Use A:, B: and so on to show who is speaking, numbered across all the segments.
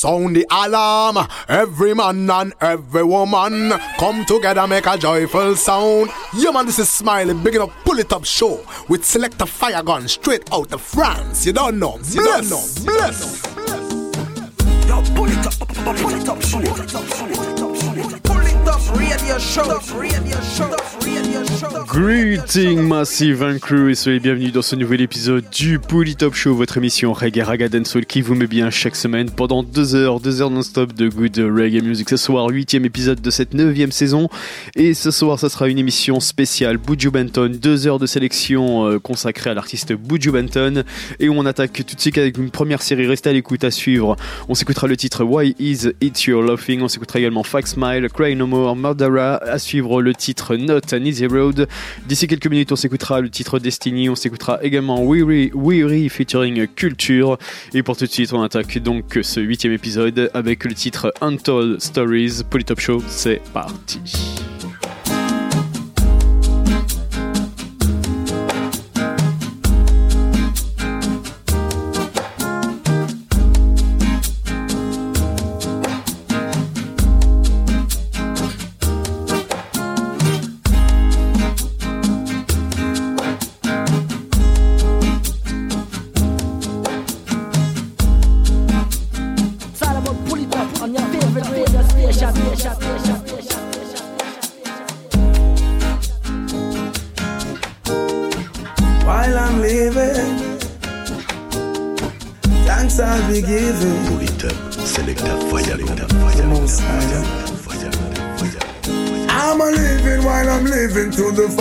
A: Sound the alarm, every man and every woman come together, make a joyful sound. Yeah, man, this is Smiley, big up, pull it up show with select a fire gun straight out of France. You don't know, you don't know, bless.
B: Yo, pull it up, pull it up, show. Pull it up, Pull it up, radio show,
C: Greeting Massive and Crew et soyez bienvenus dans ce nouvel épisode du Top Show, votre émission reggae raga dancehall qui vous met bien chaque semaine pendant deux heures, deux heures non-stop de good reggae music. Ce soir, huitième épisode de cette neuvième saison et ce soir, ça sera une émission spéciale Buju Benton, deux heures de sélection euh, consacrée à l'artiste Buju Benton et on attaque tout de suite avec une première série. Restez à l'écoute à suivre. On s'écoutera le titre Why Is It Your Laughing. On s'écoutera également Fax Smile, Cry No More, Murdera. À suivre le titre Not an Easy Road. D'ici quelques minutes, on s'écoutera le titre Destiny, on s'écoutera également Weary, Weary featuring Culture. Et pour tout de suite, on attaque donc ce huitième épisode avec le titre Untold Stories. Polytop Show, c'est parti.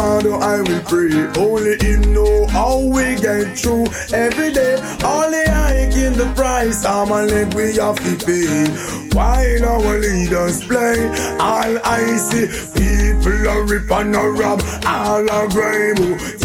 D: Father oh, I will pray. Only Him know how we get through every day. Only I in the price. I'm a leg we have to pay. While our leaders play, all I see people are rip and a rob, all are grime. Oh,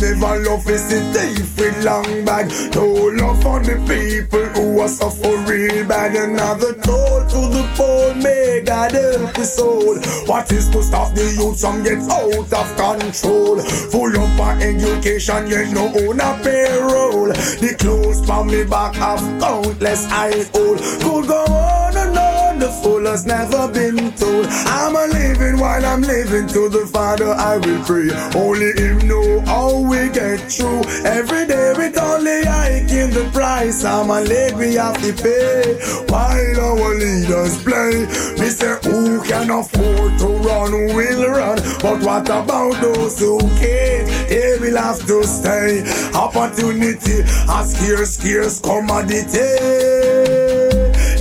D: Never love is the thief with long bag. No love for the people who are suffer real bad. Another toll to the poor, may God help the soul. What is to stop the youth from get out of control? Full up for education, yet no own a payroll. The clothes from me back have countless I old. Could go on and on, the fool has never been told. I'm a living while I'm living to the Father I will pray. Only Him know how we get through. Every day with only I in the price. I'm a leg we have to pay. While our leaders play, me say who can afford to run will run. But what about those who can't? They will have to stay. Opportunity, a scarce, scarce commodity.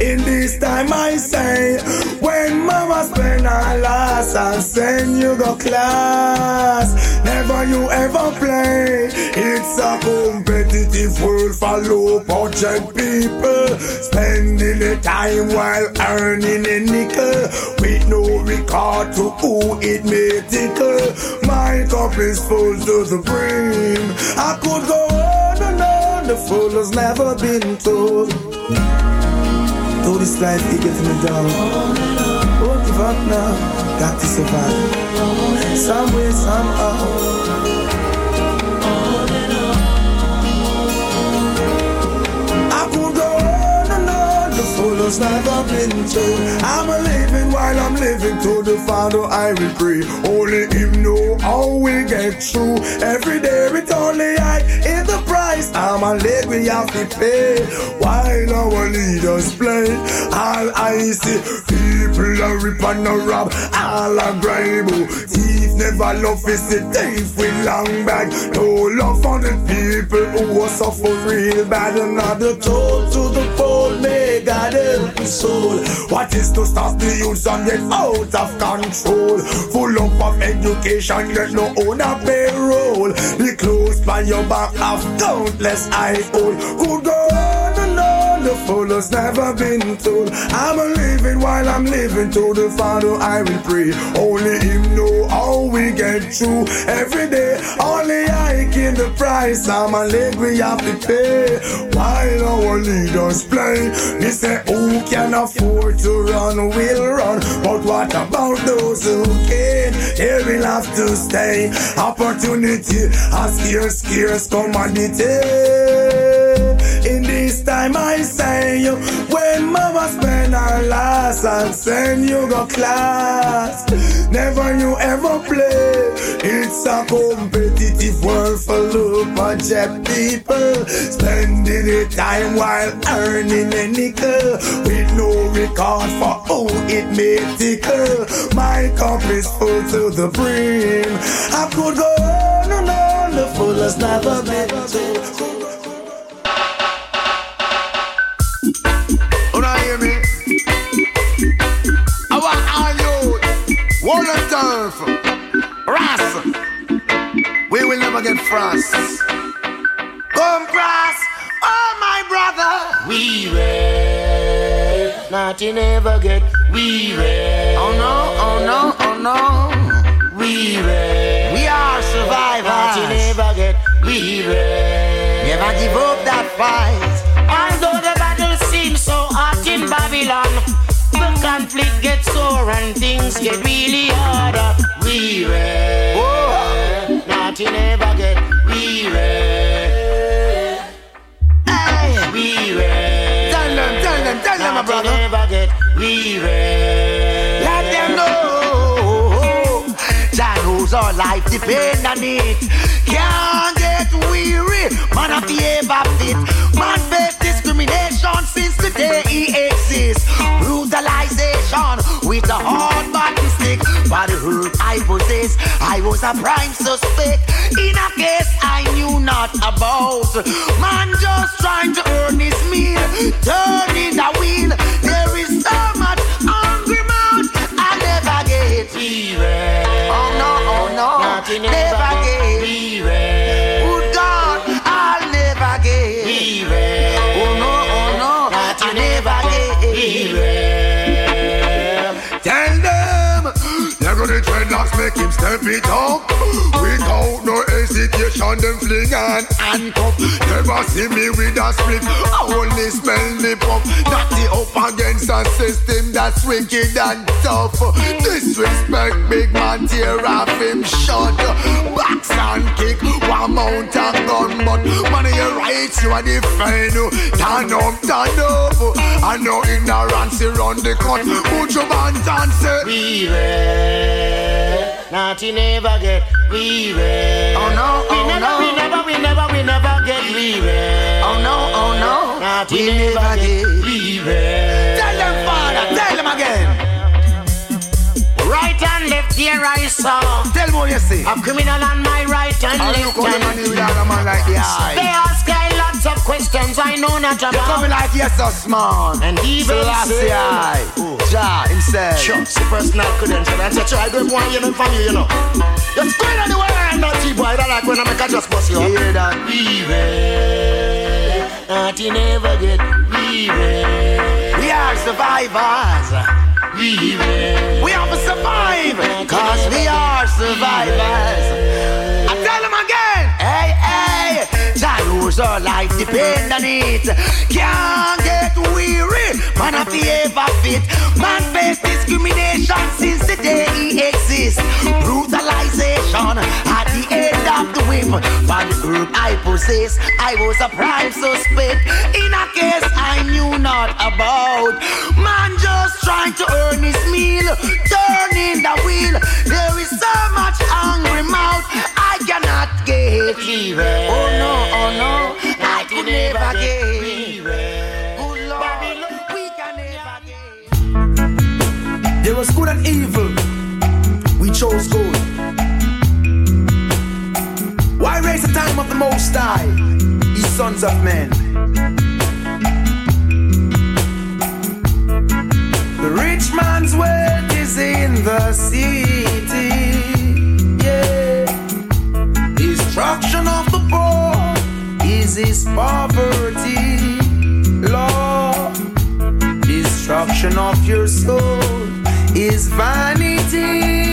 D: In this time I say, when mama spend her last, I send you go class. Never you ever play. It's a competitive world for low budget people. Spending the time while earning a nickel. With no regard to who it may tickle. My cup is full to the brim. I could go on and on. The fool has never been told. Though this life gets me down. Won't give up now Got to survive Some way, somehow I could go on and on The fool has never been told I'm a living while I'm living To the Father I will pray Only Him know how we get through. Every day with only I in the price I'm a leg we have to pay While our leaders play? All I see People are rip and a rob All are grime Thief never love is the thief with long bag. No love for the people who are suffer real bad. Another toll to the poor May God help the soul. What is to stop the youth and get out of control? Full up of education yet no own a payroll. The clothes by your back have countless eye hole Could go fool has never been told. I'm a living while I'm living To the Father I will pray. Only Him know how we get through. Every day only I can the price. I'm a leg we have to pay. While our leaders play They say who can afford to run? Will run. But what about those who can't They will have to stay. Opportunity a scarce, scarce commodity time I say you. When mama spend her last and send you go class. Never you ever play. It's a competitive world full of project people. Spending the time while earning a nickel. With no regard for who it may tickle. My cup is full to the brim. I could go on and on. The fullest never been to.
E: And turf, Ras. We will never get frost. Come cross, oh my brother.
F: We red, nothing ever get we red.
E: Oh no, oh no, oh no.
F: We red,
E: We are survivors.
F: nothing
E: survivors.
F: ever get we red.
E: Never give up that fight.
F: Although the battle seems so hot in Babylon, conflict gets sore and things get really harder. We red, nothing ever get we red.
E: Hey,
F: We red.
E: tell them, tell them, tell them, my
F: Nothing ever get we red.
E: Let them know. Jah knows our life depend on it. Can't get weary, man of the ever fit. Man face discrimination since the day he exists. Brutalization with a hard button stick. The hurt I possess, I was a prime suspect. In a case I knew not about. Man just trying to earn his meal, turning the wheel. There is so him step it up. Without no hesitation, them fling and handcuff. Never see me with a split, I only smell the puff. Natty up against a system that's wicked and tough. Disrespect, big man, tear off him shut. Box and kick, one mount and gun, but money your rights, you are defend. Turn up, turn up. I know ignorance run the cut. Put your bands and say,
F: We red. Nothing ever get we red.
E: Oh no,
F: We
E: oh
F: never,
E: no.
F: we never, we never, we never get we red.
E: Oh no, oh no,
F: Nothing
E: we
F: ever
E: never
F: get we red.
E: Tell them, father, tell them again.
F: Right and left, here I saw
E: Tell me what you see.
F: a criminal on my right and
E: I look
F: left
E: how the man with a man like the eye.
F: ask I of questions I know not
E: You coming
F: about.
E: like yes, so smart.
F: And even
E: Selassie,
F: say-
E: I. Jah himself.
F: Sure, see personal credential and say, try go one you know from you, you know. You're the world and not cheap boy. I don't like when I make a just bust you.
E: You
F: up.
E: hear that?
F: We red, nothing ever get we.
E: We are survivors.
F: We red,
E: We have to survive. Cause we are survivors. I tell them again. Hey, hey. Knows our life depend on it. Can't get weary. Man of the ever fit. Man face discrimination since the day he exists. Brutalization at the end of the whip. The herb I possess, I was a prime suspect. In a case I knew not about. Man just trying to earn his meal. Turning the wheel. There is so much hungry mouth I cannot get.
F: we red.
E: Oh no, oh no, I could never
F: We
E: get.
F: red.
E: Good oh, Lord, we can never get.
D: There was good and evil. We chose good. Why raise the time of the Most High, ye sons of men? The rich man's wealth is in the city. Is poverty. Lord, destruction of your soul is vanity.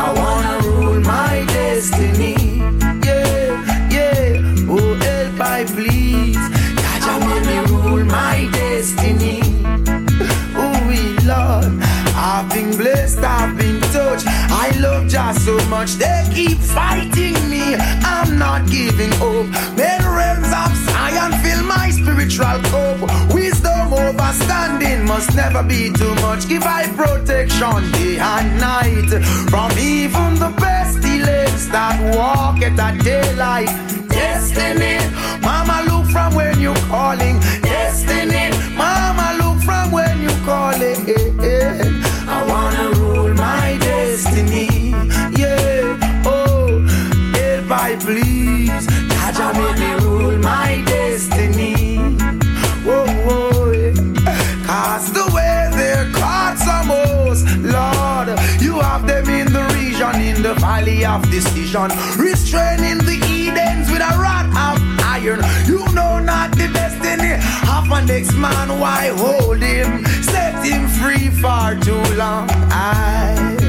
D: I wanna rule my just so
E: much. They keep fighting me. I'm not giving up. Many realms of science fill my spiritual cup. Wisdom overstanding must never be too much. Give I protection day and night from even the best pestilence that walk at a daylight. Destiny, Mama, look from when you calling. Destiny, Mama, look from when you calling. I wanna the valley of decision, restraining the Edens with a rod of iron. You know not the destiny of an next man. Why hold him? Set him free far too long. I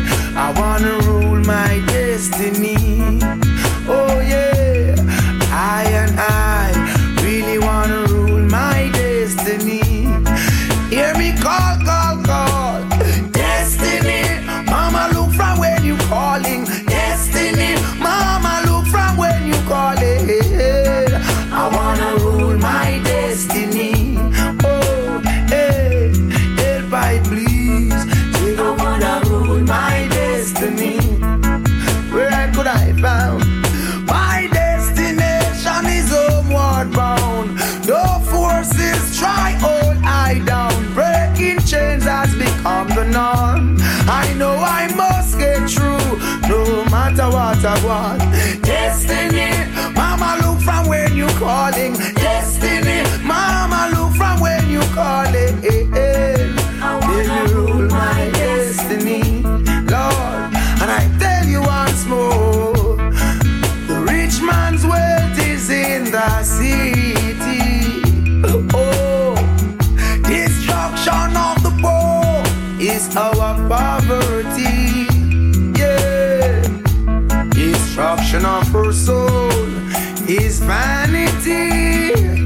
E: what Destiny, Mama, look from where you calling. Destiny, Mama, look from where you calling. Eh, eh. Then you rule my destiny, Lord. And I tell you once more, the rich man's wealth is in the city. Oh, destruction of the poor is our poverty. passion of her soul is vanity.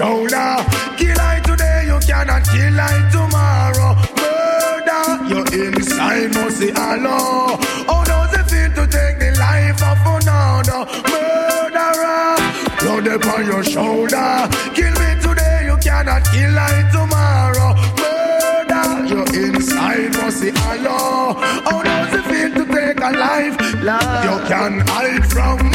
E: Shoulder.
D: Kill I today, you cannot kill I tomorrow. Murder, your inside must see Allah. How does it feel to take the life of another? Murderer, blood upon your shoulder. Kill me today, you cannot kill I tomorrow. Murder, your inside must see Allah. How does it feel to take a life? You can hide from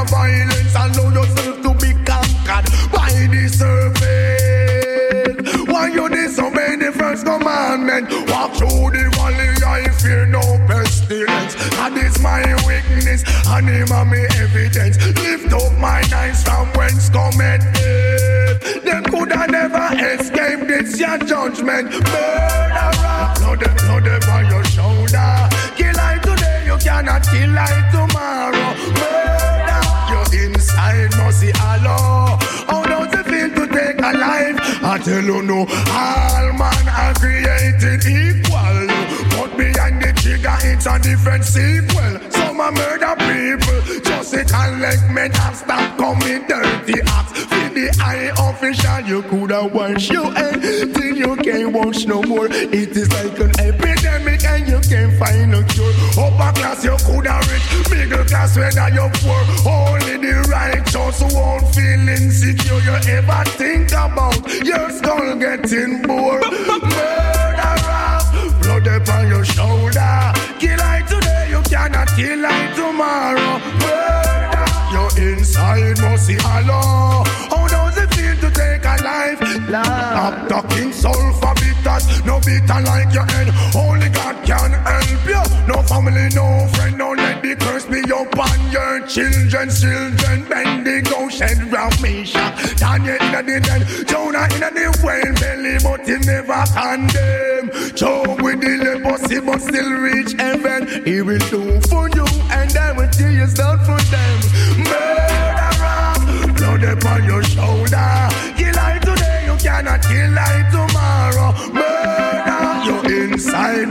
D: of violence. Allow yourself to be conquered by the serpent. Why you disobey the first commandment? Walk through the valley, I fear no pestilence. That is my weakness, and him and evidence. Lift up my eyes from whence cometh death. Them coulda never escaped this your judgment. Murderer, blood, blood on your shoulder. Kill I today, you cannot kill I tomorrow. I tell you no, all man are created equal. But behind the trigger, it's a different sequel. Some a murder people, just it and let men have stop coming dirty acts. The eye official, you coulda wash your head till you can't wash no more. It is like an epidemic and you can't find no cure. Upper class, you coulda rich, middle class, whether you poor. Only the righteous won't feel insecure. You ever think about your skull getting bored? Murderer, blood upon your shoulder. Kill I today, you cannot kill I tomorrow. Murder, your inside must see Allah. How does it feel to take a life? Stop talking sulfur bitters, no bitter like your head. Only God can help you. No family, no friend, no let the curse be upon your children. Children, bend the ocean round me. Daniel in the den, Jonah in the whale belly, but he never condemn. Job with the leprosy, but still reach heaven. He will do for you,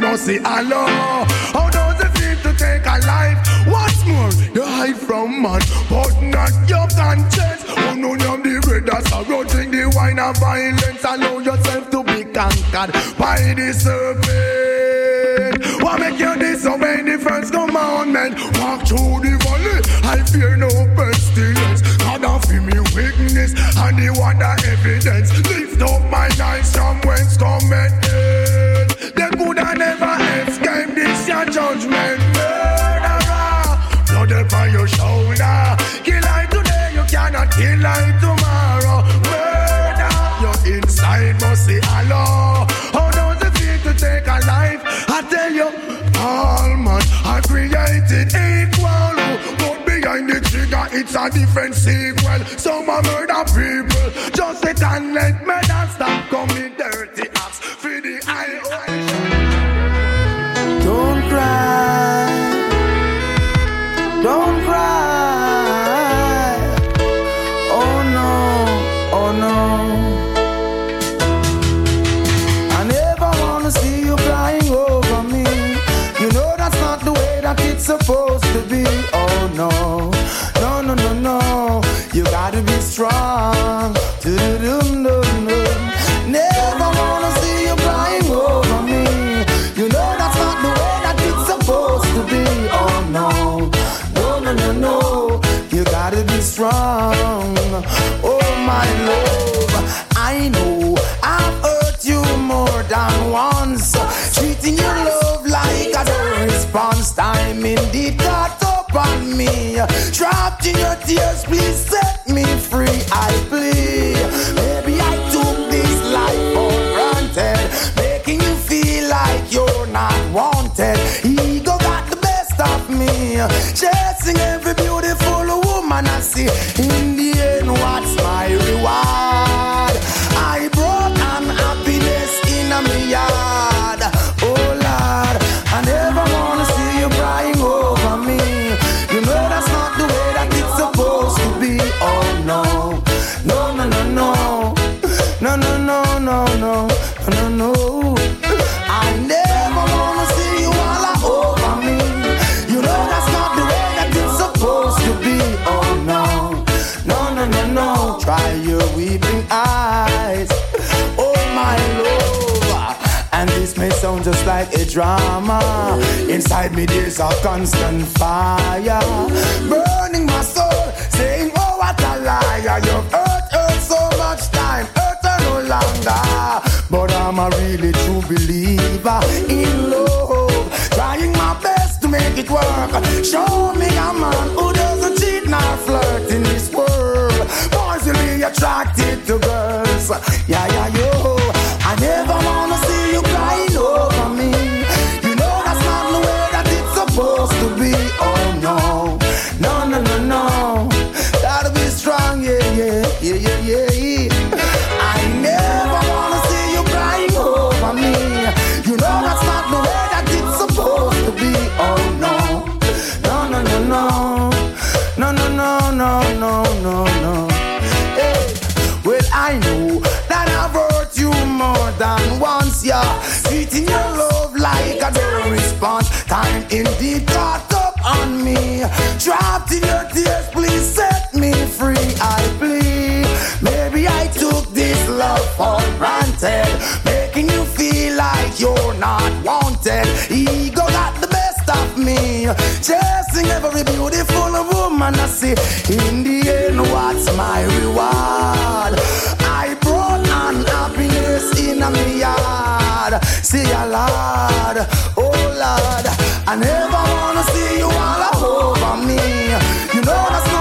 D: must see Allah. How does it feel to take a life? What's more, you hide from man, but not your conscience. Oh no, no, the brothers are the wine of violence. Allow yourself to be conquered by the serpent. What make you disobey the first commandment? Walk through the valley, I fear no pestilence. God of me weakness and the wonder evidence. Lift up my eyes from whence cometh. They never escape this your judgment. Murderer, blood upon your shoulder. Kill I today, you cannot kill I tomorrow. Murder, your inside must see Allah. How does it feel to take a life? I tell you, all man are created equal. But behind the trigger, it's a different sequel. Some are murder people. Just sit and let me not stop coming cry. Don't cry. Oh no, oh no. I never wanna see you over me. You know that's not the way that it's supposed to be. Your please
E: drama. Inside me there's a constant fire, burning my soul, saying, Oh what a liar! You've hurt, hurt so much time, hurt her no longer. But I'm a really true believer in love, trying my best to make it work. Show me a man who doesn't cheat nor flirt in this world. Boys will be attracted to girls. Yeah, yeah, yo. Time indeed caught up on me. Trapped in your tears, please set me free. I plead. Maybe I took this love for granted, making you feel like you're not wanted. Ego got the best of me, chasing every beautiful woman I see. In the end, what's my reward? I brought unhappiness in a yard. See a Lord, oh Lord, I never wanna see you all over me. You know that's not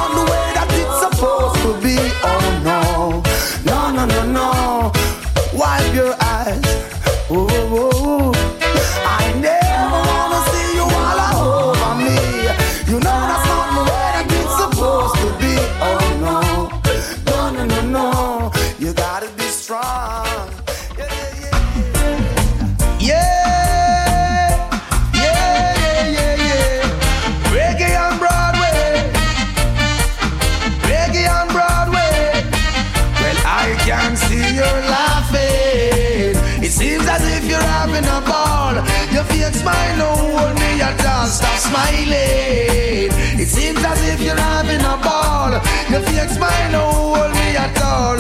E: smiling. It seems as if you're having a ball. Your fake smile don't hold me at all.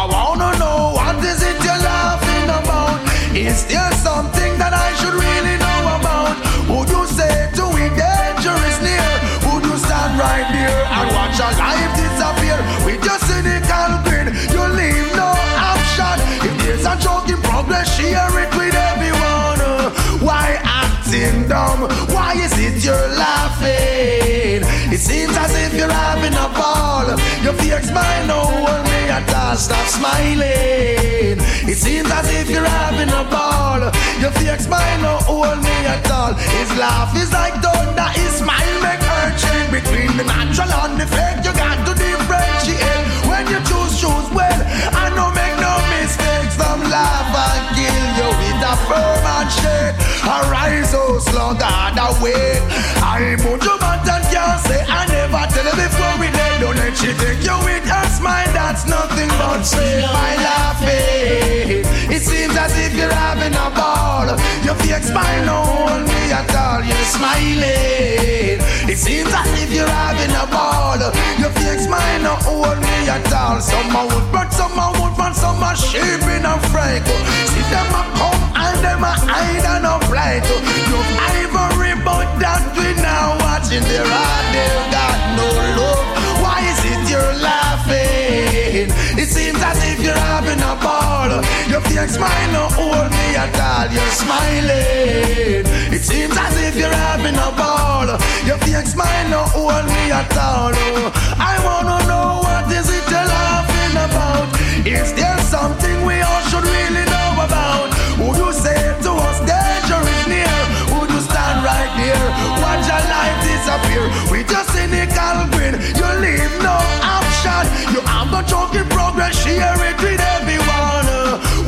E: I wanna know what is it you're laughing about? Is there something that I should really know about? Would you say to it dangerous near? Would you stand right there and watch a life disappear with your cynical grin? You leave no option. If there's a joke in progress, share it with everyone. Uh, Why is it you're laughing? It seems as if you're having a ball. Your fake smile no hold me at all. Stop smiling. It seems as if you're having a ball. Your fake smile no hold me at all. His laugh is like thunder. His smile make her change between the natural and the fake. You got to differentiate when you choose, choose well. I know make no mistakes. Some laugh and kill you with a firm handshake. I rise so oh, slow, God away. I put you back and can't say I never tell you before we dead. Don't let she take you with her smile. That's nothing but faith. By laughing, it seems as if you're having a ball. Your fake smile no hold me at all. You're smiling. It seems as if you're having a ball. Your fake smile no hold me at all. Some a wood bird, some a wood man, some a sheep in a fright. See them a come and them a hide and a flight. You ivory, but that we now watching their heart. They got no love. Why is it you're laughing? It seems as if you're having a ball. Your fake smile no hold me at all. You're smiling. It seems as if you're having a ball. Your fake smile no hold me at all. I wanna know what is it you're laughing about? Is there something we all should really know about? Right? Watch your life disappear with your cynical grin. You leave no option. You have no in progress. Share it with everyone.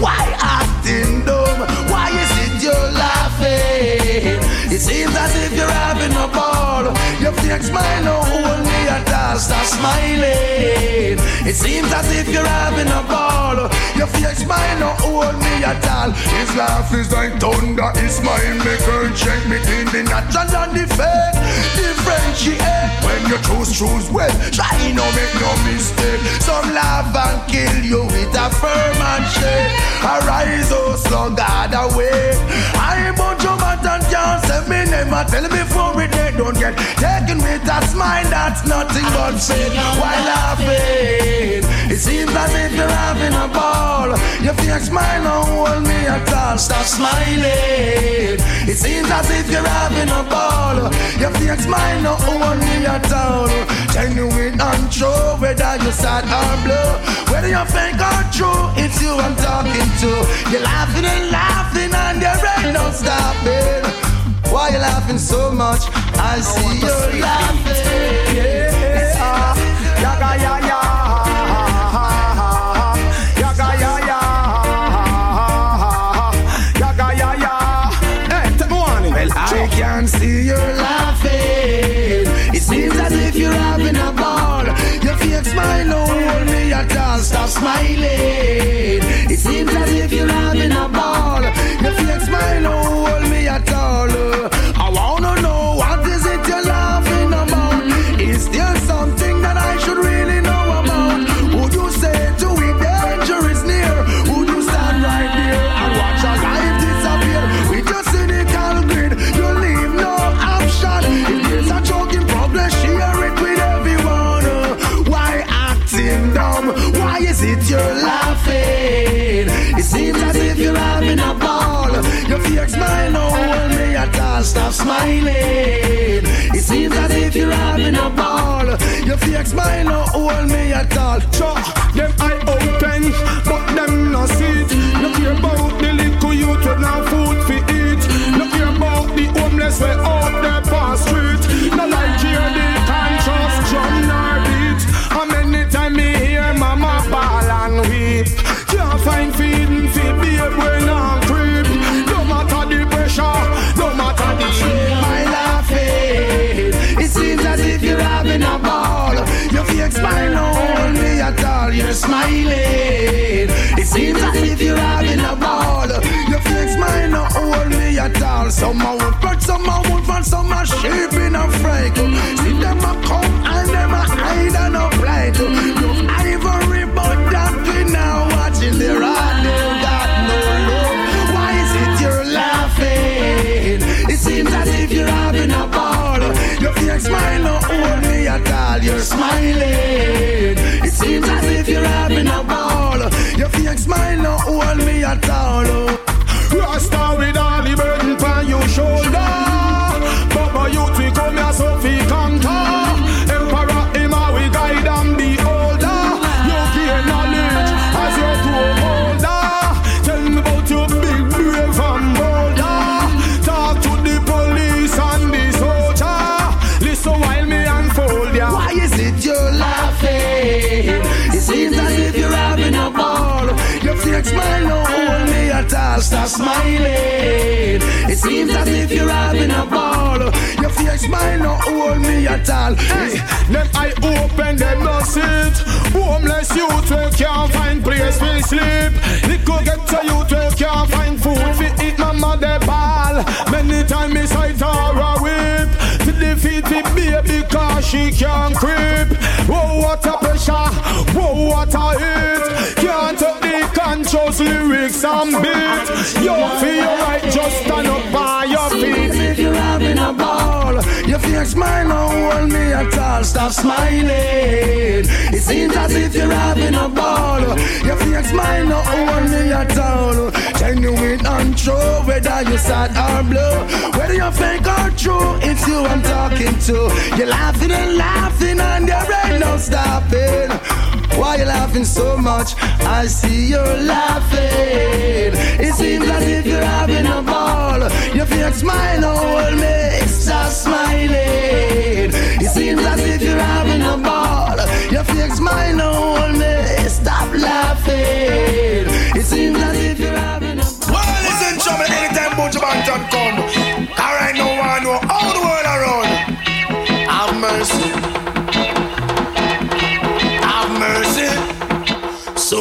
E: Why acting dumb? Why is it you're laughing? It seems as if you're having a ball. Your fake smile no hold me at all. Stop smiling. It seems as if you're having a ball. Your fake smile no hold me at all. His laugh is like thunder. His smile make her check between the natural and the fake. Differentiate when you choose, choose well. Try no make no mistake. Some laugh and kill you with a firm handshake. Arise, oh slug, God away. I but your button can't say me never tell me before we dead. Don't get taken with a smile that's nothing but pain. Why laughing? It seems as if you're having a ball. Your fake smile don't hold me at all. Stop smiling. It seems as if you're having a ball. Your fake smile don't hold me at all. Genuine and true, whether you're sad or blue. Whether you fake or true, it's you I'm talking to. You're laughing and laughing and there ain't no stopping. Why you laughing so much? I see you laughing. Yeah, yaga ya ya. Yaga ya ya. Yaga I can see you laughing. It seems as if you're having a ball. Your fake smile don't hold me. Stop smiling. Smiling. It seems as if you're having a ball. Your fake smile don't hold me at all. Sure, them eye open, but them no see it. Look here about the little youth with no food for eat. Look here about the homeless way out Some a would but some a would find some a sheep in a fright. See them a come and them a hide and a flight. You ivory but that we now watching heart. They got no love. Why is it you're laughing? It seems as if you're having a ball. Your fake smile don't hold me at all. You're smiling. It seems as if you're having a ball. Your fake smile don't hold me at all. Smiling. It seems as if you're having a ball. Your fake smile don't hold me at all. Hey, them I open, them no sit. Homeless youth we can't find place to sleep. Little get to youth we can't find food fi eat. Mama de ball. Many times me sight her a whip. To defeat the baby cause she can't creep. Whoa, what a pressure. Conscious lyrics and beat. You feel right, just stand up on your feet. If you're having a ball, your fake smile don't hold me at all. Stop smiling. It seems as if you're having a ball. Your fake smile don't hold me at all. Genuine and true, whether you're sad or blue, whether you're fake or true, it's you I'm talking to. You're laughing and laughing and there ain't no stopping. Why you laughing so much? I see you're laughing. It seems as if you're having a ball. Your fake smile hold me. Stop smiling. It seems as if you're having a ball. Your fake smile hold me. Stop laughing. It seems as if you're having a ball.
D: Well, listen, trouble anytime Buju Banton come. Alright, no one know all the world around. Have mercy.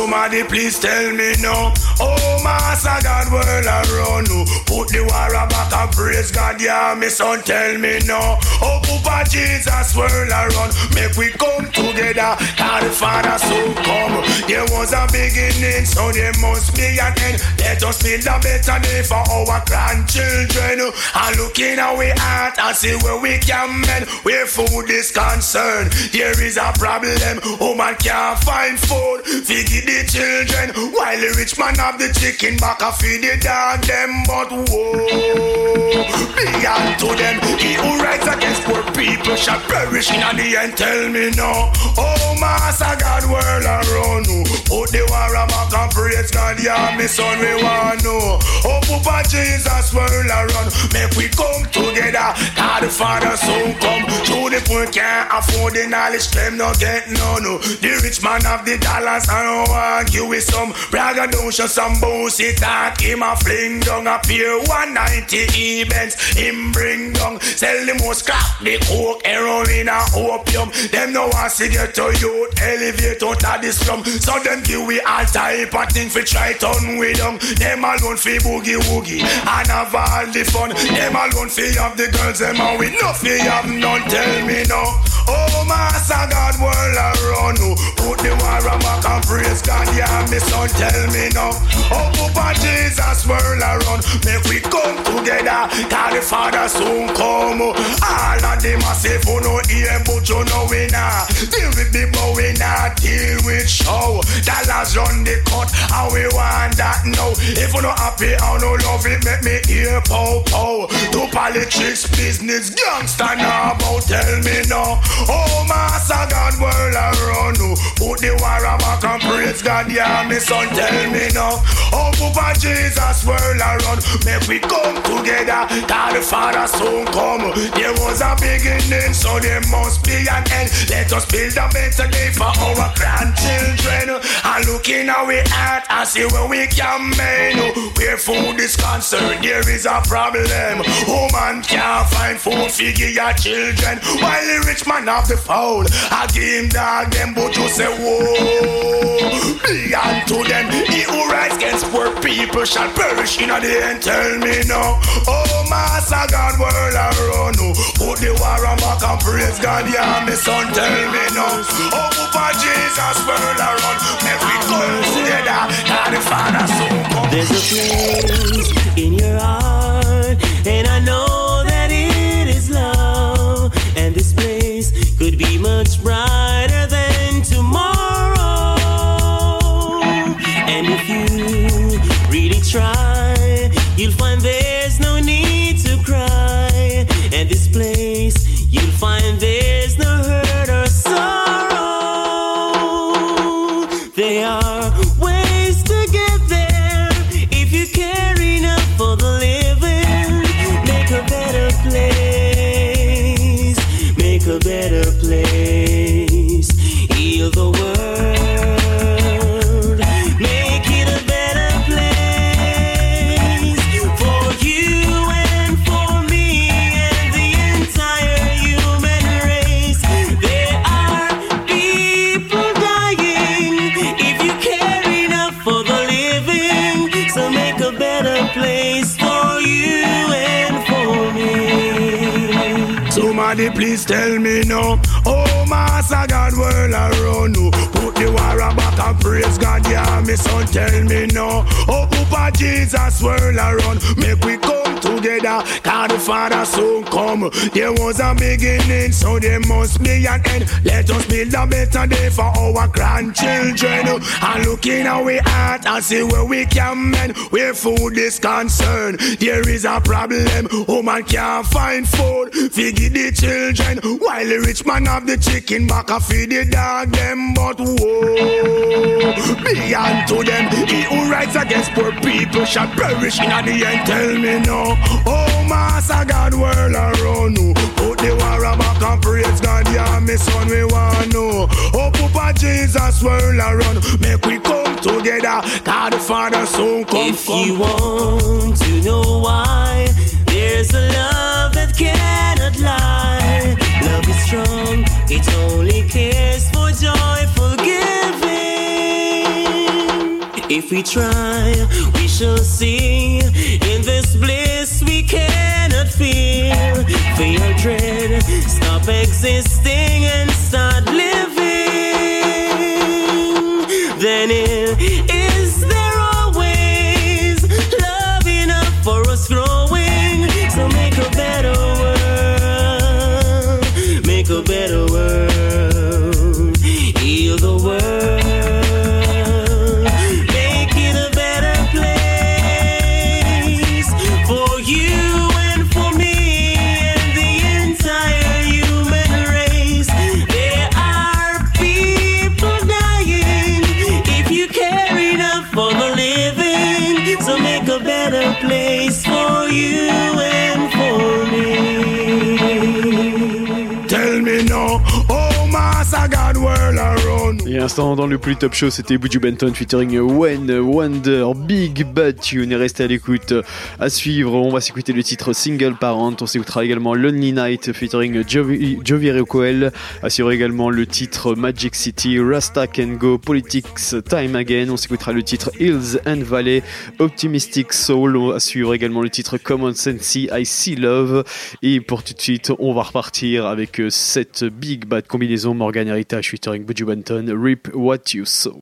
D: Somebody please tell me now. Oh, Master God, world around you. Put the war back and praise God, yeah, me son, tell me now. Oh, Papa Jesus, world around. Make we come together. God the Father, so come There was a beginning, so there must be an end. Let us build a better day for our grandchildren. And look in our heart and see where we can mend. Where food is concerned, there is a problem. Woman can't find food, feed the children. While the rich man have the chicken back, I feed the dog them. But whoa, beyond to them, he who rides against poor people shall perish in the end. Tell me no, oh master God, world around. Put the war back and praise God, yeah, me son, we want know. Oh, Papa Jesus, world around. Make we come together, God the Father soon come. To the poor can't afford the knowledge, them not get none. The rich man have the dollars, don't argue with some braggadocio, some bullshit talk. Him a fling down a pier 190 events. Him bring down, sell the most crap, the coke, heroin, and opium. Them no want to get to youth, elevate out of the slum. So them give we all type of thing for try turn we down. Them alone fi boogie woogie and have all the fun. Them alone fi have the girls, them and we no fi have none. Tell me no. Oh, Master God, world around. Put the war back and praise God, yeah, me son, tell me no. Oh, Papa Jesus, world around. Make we come together, God the Father soon come. All of them are say for no ear, but you know we not. Deal with the we not deal with show. Dollars run the cut, how we want that now. If you not happy, I no love it, make me hear pow pow. To politics, business, gangsta now about, tell me no. Oh, Master God, world around. Put the war back and praise God, yeah, me son, tell me no. Oh, Papa Jesus, world around. Make we come together, God the Father soon come. There was a beginning, so there must be an end. Let us build a better day for our grandchildren. And look in our heart and see where we can make. Where food is concerned, there is a problem. Woman can't find food, figure your children. While the rich man have the foul, I give them, but you say, whoa. Be unto them, he who rise against poor people shall perish in the end. Tell me no. Oh, Master God, world around. Put the war on back and praise God, yeah, me son, tell me no. Oh, Papa Jesus, world around. Make we come together, God the Father, so come.
G: There's a place in your heart, and I know that it is love. And this place could be much brighter you'll find there's
D: please tell me no. Oh, Master God, world around. you. Put the war back and praise God, yeah, me son, tell me no. Oh, Papa Jesus, world around. Make we come together, God the Father soon come. There was a beginning, so there must be an end. Let us build a better day for our grandchildren. And look in our heart and see where we can mend. Where food is concerned, there is a problem. Woman can't find food, feed the children. While the rich man have the chicken back, I feed the dog them. But whoa, be unto them. He who rides against poor people shall perish in the end. Tell me no. Oh, Master God, world around. you. Put the war back and praise God, yeah, me son, we want know. Oh, Papa Jesus, world around. Make we come together. God the Father soon come.
G: If
D: come.
G: you want to know why, there's a love that cannot lie. Love is strong, it only cares for joyful If we try, we shall see. In this bliss we cannot feel. Fear, dread, stop existing and start living.
C: Dans le plus top show, c'était Buju Benton featuring When Wonder, Big Bad Tune. Restez à l'écoute. À suivre, on va s'écouter le titre Single Parent. On s'écoutera également Lonely Night featuring Jovi Jovi. À suivre également le titre Magic City, Rasta Can Go, Politics Time Again. On s'écoutera le titre Hills and Valley, Optimistic Soul. On va suivre également le titre Common Sense, I See Love. Et pour tout de suite, on va repartir avec cette Big Bad combinaison Morgan Heritage featuring Buju Benton, Rip What You Sow.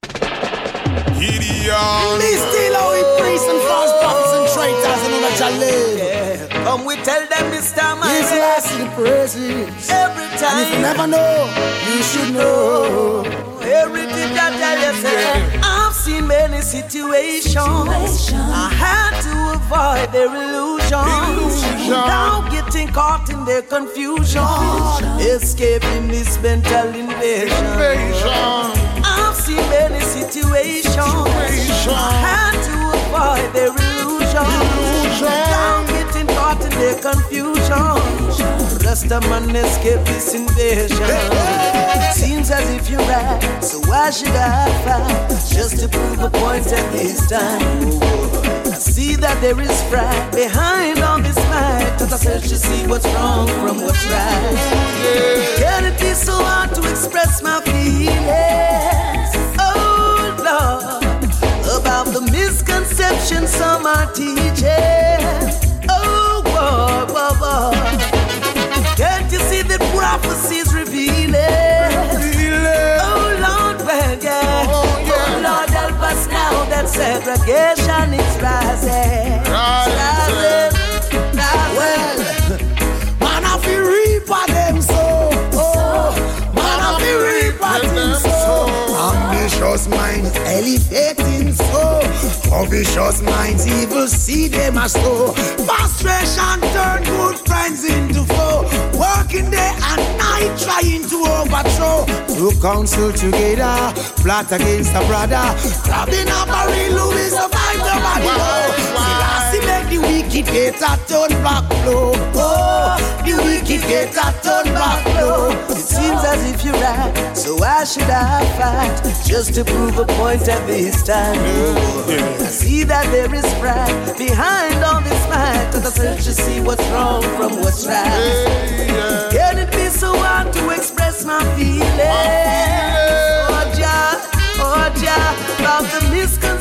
D: Gideon.
E: Be still how we priests and false prophets and traitors and all that live.
H: Come, we tell them this time, I
E: Yes, last in the praises.
H: Every
E: And if you never know, you should know.
H: everything that I tell you, say, I've ah. Seen many situations. I had to avoid their illusions. Now getting caught in their confusion, escaping this mental invasion. I've seen many situations. I had to avoid their illusions. Now caught in their confusion. Rest of man escape this invasion. Seems as if you're right, so why should I fight? Just to prove a point at this time. I see that there is pride behind all this might. As I search to see what's wrong from what's right. Can it be so hard to express my feelings? Oh Lord, about the misconception some are teaching. Segregation is rising. Rising, rising.
E: Man, I feel reap what them so. Oh, man, I feel reap what them so. Ambitious minds elevating so. Ambitious minds evil see them as so. Frustration turn good friends into foe. Working day and night trying to overthrow. To counsel together, plot against a brother. Grabbing a barrel who is a fight the body. Selassie make the wicked get a turn back blow. Oh, the wicked get a turn back blow.
H: It seems as if you're right, so why should I fight? Just to prove a point at this time. I see that there is pride behind all this might. Cause I search to see what's wrong from what's right. Can it be so hard to express my feelings? Oh, Jah, oh, Jah, about the misconception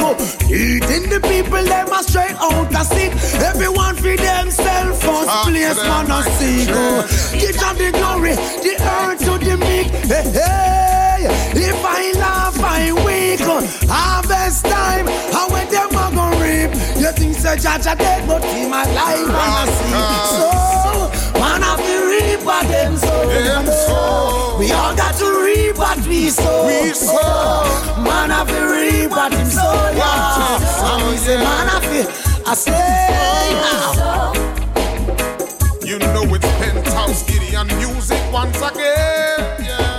E: one. Eating the people, them a straight out of sick. Everyone feed themselves first place,
D: them
E: man a sick. Give them the glory, the earth to the meek. Hey, hey, if I laugh, I weak. Harvest time, how when them a gonna reap? You think Judge a dead, but him alive and a see. So, man, have to reap what them sow. We all got to reap we sow.
D: We.
E: Oh, Man, have to reap what him sow. Yeah. And we say, man, have to, I say, now.
D: You know it's penthouse Gideon music once
E: again. Yeah.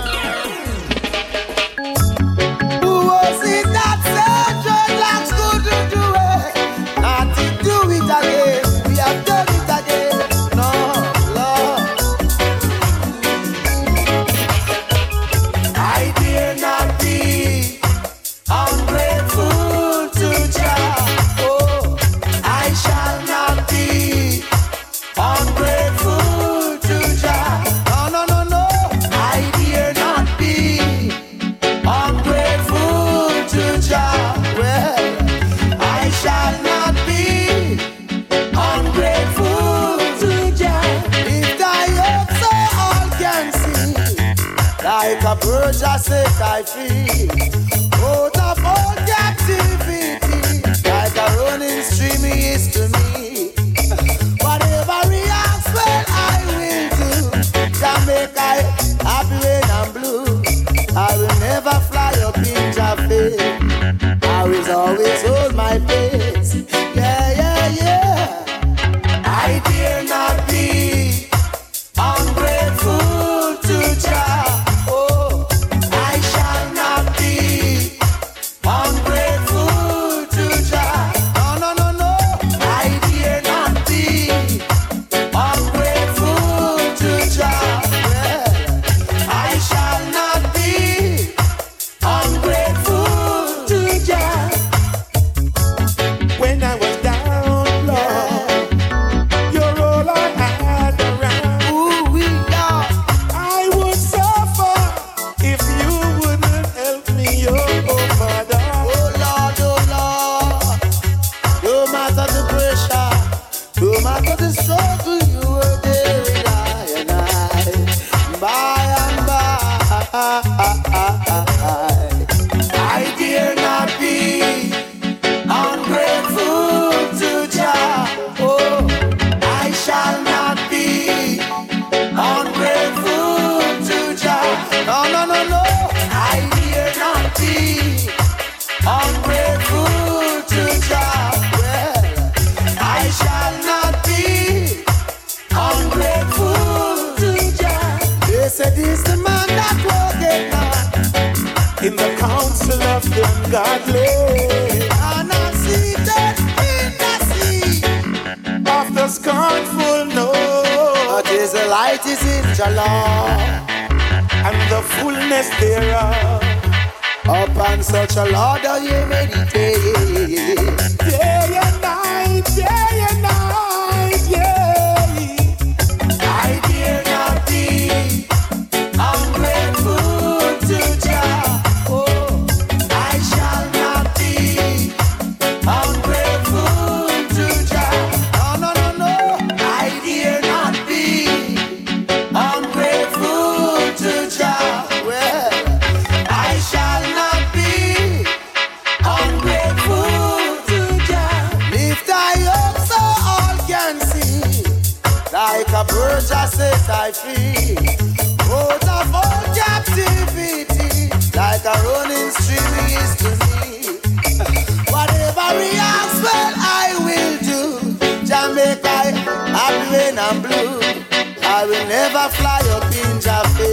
E: Fly up in Jaffa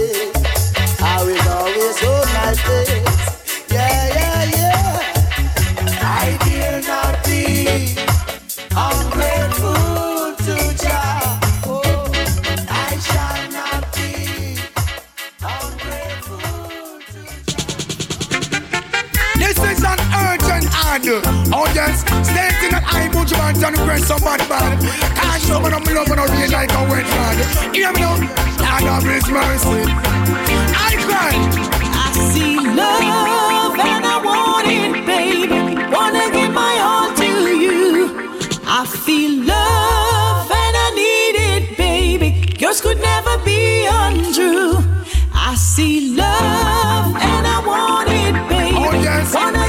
E: I will always hold my face Yeah, yeah, yeah. I dare not be
D: order. Oh yes, stating that I put you on to press some bad bad. Can't show me no love and no be like a wet rod. Hear me now, Lord of His mercy. I cry.
H: I see love and I want it, baby. Wanna give my all to you. I feel love and I need it, baby. Yours could never be untrue. I see love and I want it, baby.
D: Oh, yes.
H: Wanna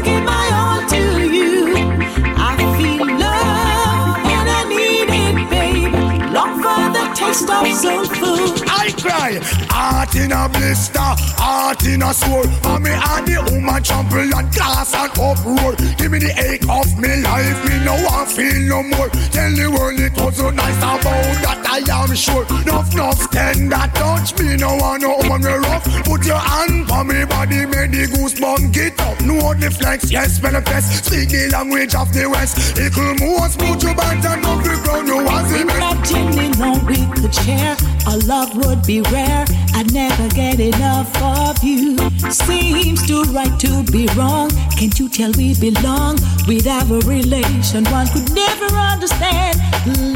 H: taste of soul food.
D: I cry. Heart in a blister, heart in a sore. For me and the woman champion, class and uproar. Give me the ache of me life, me no one feel no more. Tell the world it was so nice about that I am sure. Nuff, nuff, tender touch me, no one no woman me rough. Put your hand on me body, make the goosebump get up. Know the flex, yes, manifest. Speak the language of the west. It Ickle most, put your back and up the ground, you want the best.
H: Could share, our love would be rare. I'd never get enough of you. Seems too right to be wrong. Can't you tell we belong? We'd have a relation one could never understand.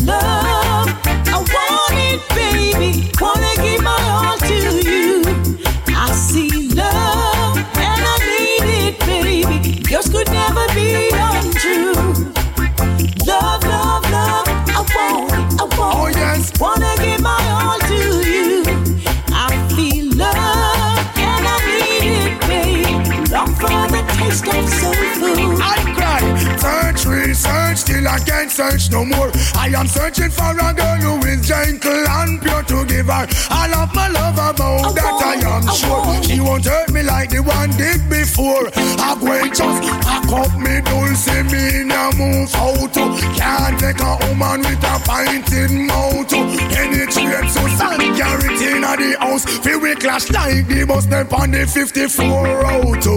H: Love, I want it, baby. Wanna give my all to you.
D: Oh yes.
H: Wanna give my all to you. I feel love and
D: I need it, babe. Long for the taste of soul food can't search no more. I am searching for a girl who is gentle and pure to give her all of my love about that I am sure. She won't hurt me like the one did before. I go and just pack up me dulce me now move out. Can't take a woman with a pint in mouth. Penetrate so security in the house. Feel we clash like the bus step on the 54 out.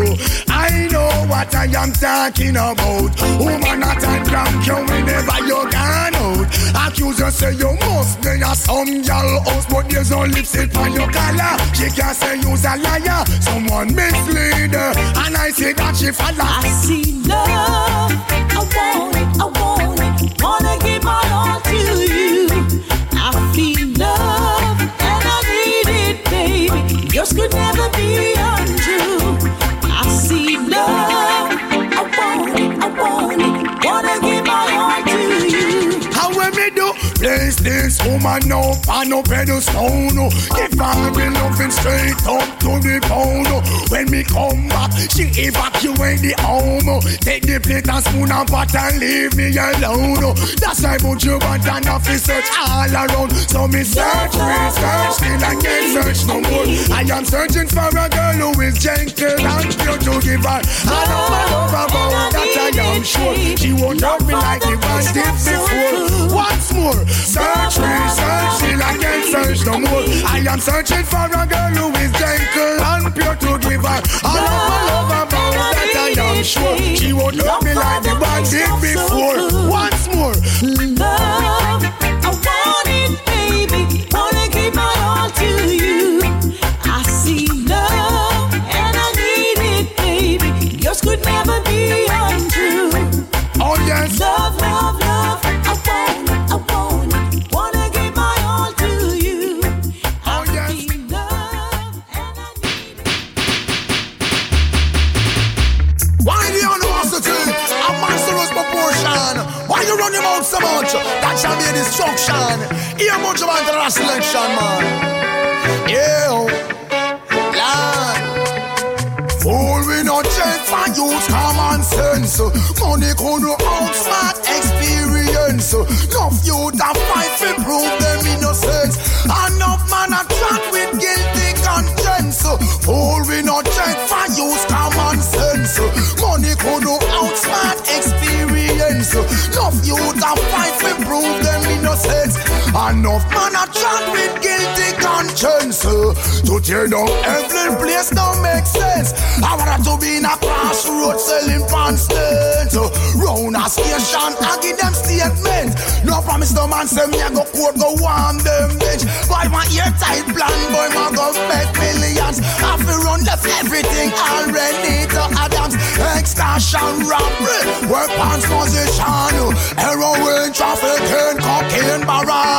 D: I know what I am talking about. Woman at a drunk you whenever you gone out. Accuser say you must be a some girl house, but there's no lipstick on your collar. She can't say you's a liar. Someone mislead her, and I say that she follow.
H: I see love, I want it, I want it, wanna give my all to you. I feel love, and I need it, baby. Yours could never be
D: place this woman no on no pedestal. Give her the loving straight up to the pound. When me come back, she evacuate the home. Take the plate and spoon and pot and leave me alone. That's why put you back and off search all around. So me search, research, still I can't search no more. I am searching for a girl who is gentle and pure to give her all of my love about that I am sure. She won't love me like the one did before. Once more, search, research, still I can't search no more. I am searching for a girl who is gentle Love me like the one did before. Once more, destruction. Here much about the selection, man. Yeah, Lord. Fool we not check for use common sense. Money could outsmart experience. Enough you that fight to prove them innocence. Enough man a track with guilty conscience. Fool we not check for use common sense. Money could outsmart experience. Enough you that fight to prove them innocence. Enough man a track with guilty conscience. To tear down every place don't make sense. I want to be in a crossroads selling constant. Round a station, I give them statements. No promise, no man say me I go court, go warm them bitch. Boy, my airtight plan, boy, my go make millions. I feel run left everything already to Adams. Extortion, robbery, weapons position. Heroin, trafficking, cocaine,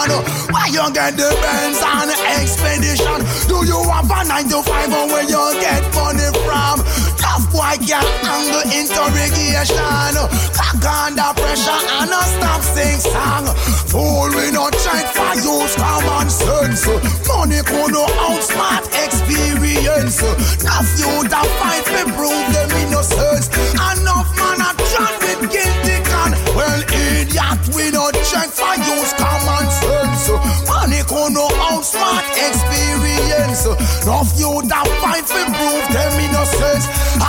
D: baron. Why you get the Benz on expedition? Do you have a 9 to 5 or where you get money from? Tough boy can't handle interrogation. Cock under pressure and a stop sing song. Fool we not check for use common sense. Money could no outsmart experience. Enough you that fight to prove them innocence. Enough man a try with guilty con. Well idiot we not check for use common no outsmart experience. Enough you that fight to prove them innocence.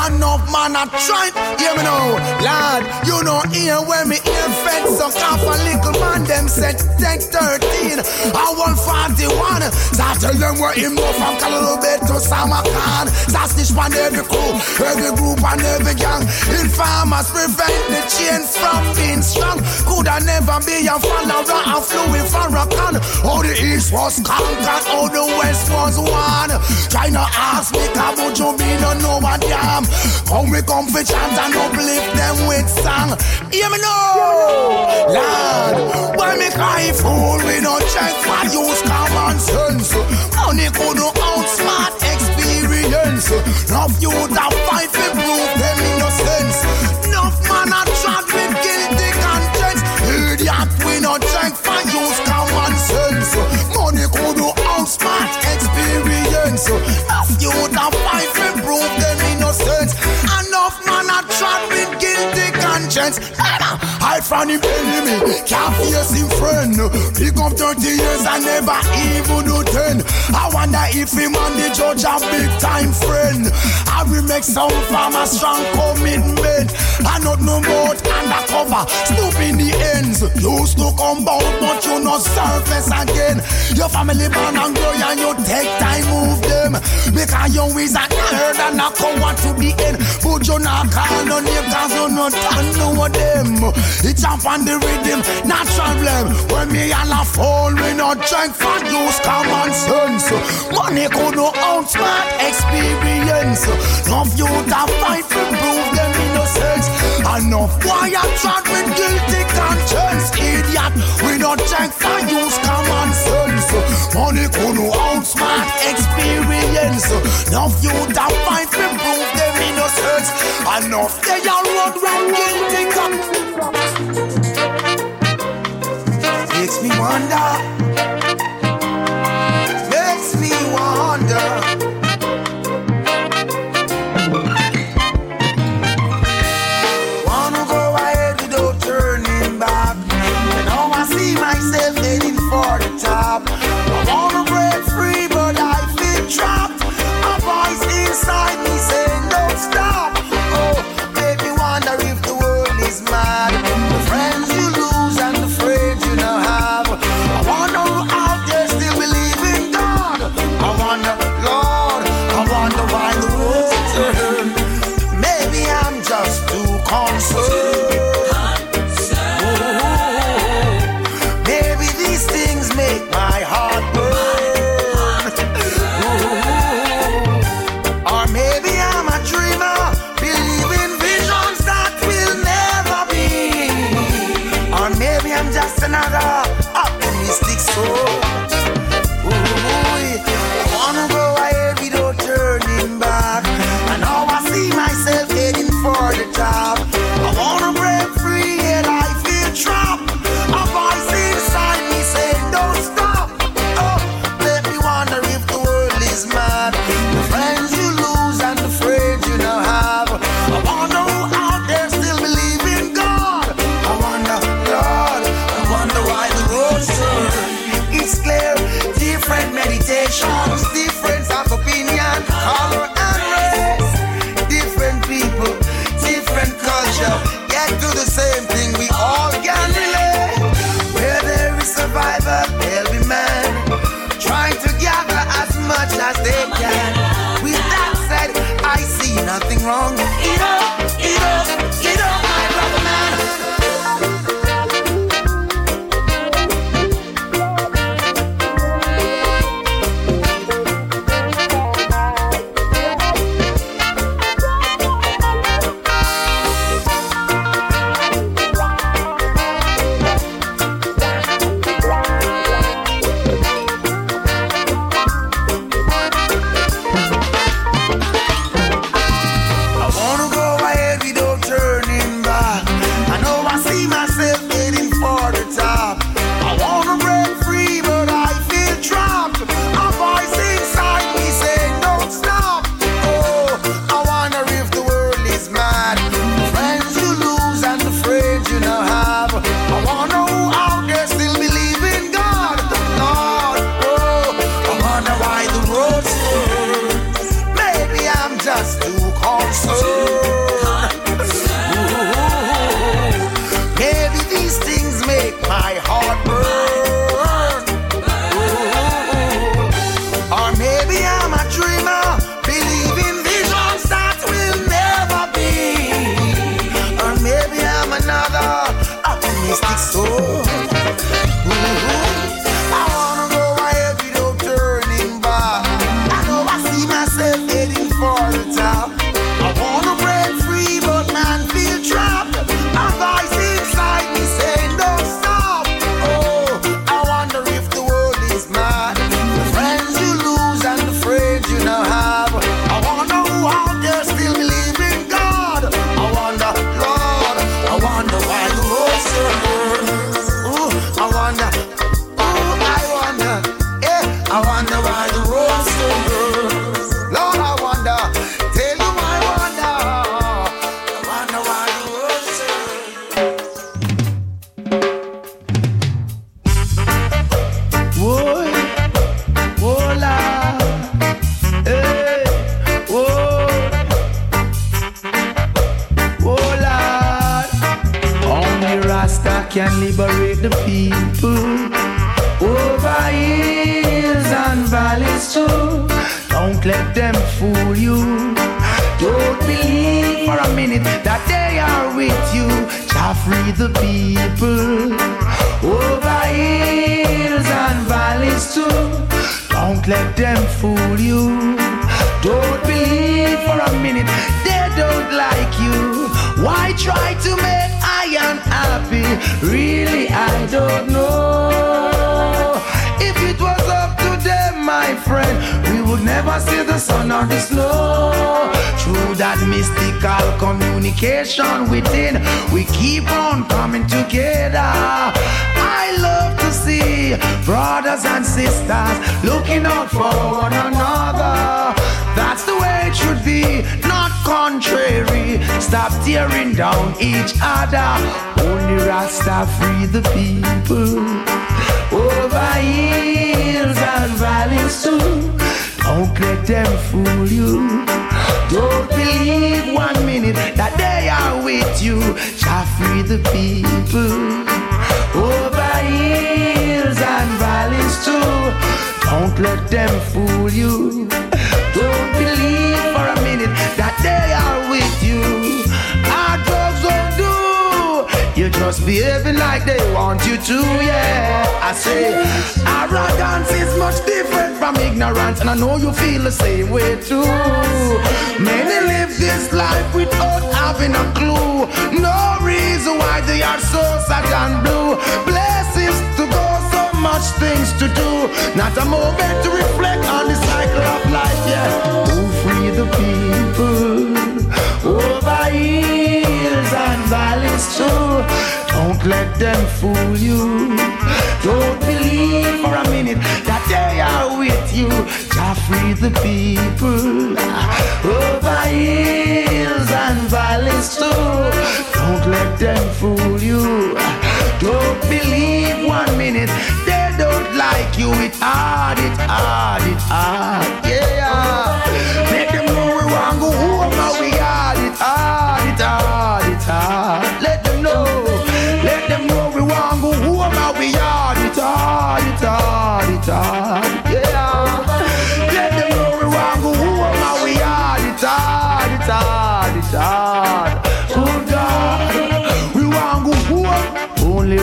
D: Enough man a try. Hear me now, lad. You know here when me hear fence so off a little man them said take 13. I want 41. So I tell them where him go from a to Samarkand. So I stitch on every crew, every group and every gang. Informers prevent the chains from being strong. Could I never be a follower of Louis Farrakhan? How the East was conquered, how the West was won. Try not ask me, Kabu Jobi, don't know what damn. Come we come for chant and uplift them with song. Hear me now, Lord. Why me cry fool? We don't check for use common sense. Money could no outsmart experience. Enough you that fight to prove them innocence. Enough man a chat with guilty conscience. Idiot, we not check for use common sense. Money could no outsmart experience. I
E: from him enemy. Can't face him friend. Pick up 30 years and never even do 10. I wonder if him and the judge are big time friend. I will make some a strong commitment. I not no more undercover. Snoop in the ends. Used to come out, but you not surface again. Your family born and grow and you take time move them. Because you is a nerd and a coward to the end. But you not call no name cause you not know them. It jump on the rhythm, not problem. When me and a phone, we not drink for use common sense. Money could no own smart experience. Enough you to fight to prove them innocence. Enough why I tried with guilty conscience. Idiot, we not drink for use common sense. Money could no own smart experience. Enough you to fight them innocence. Enough they are road when guilty Makes me wonder.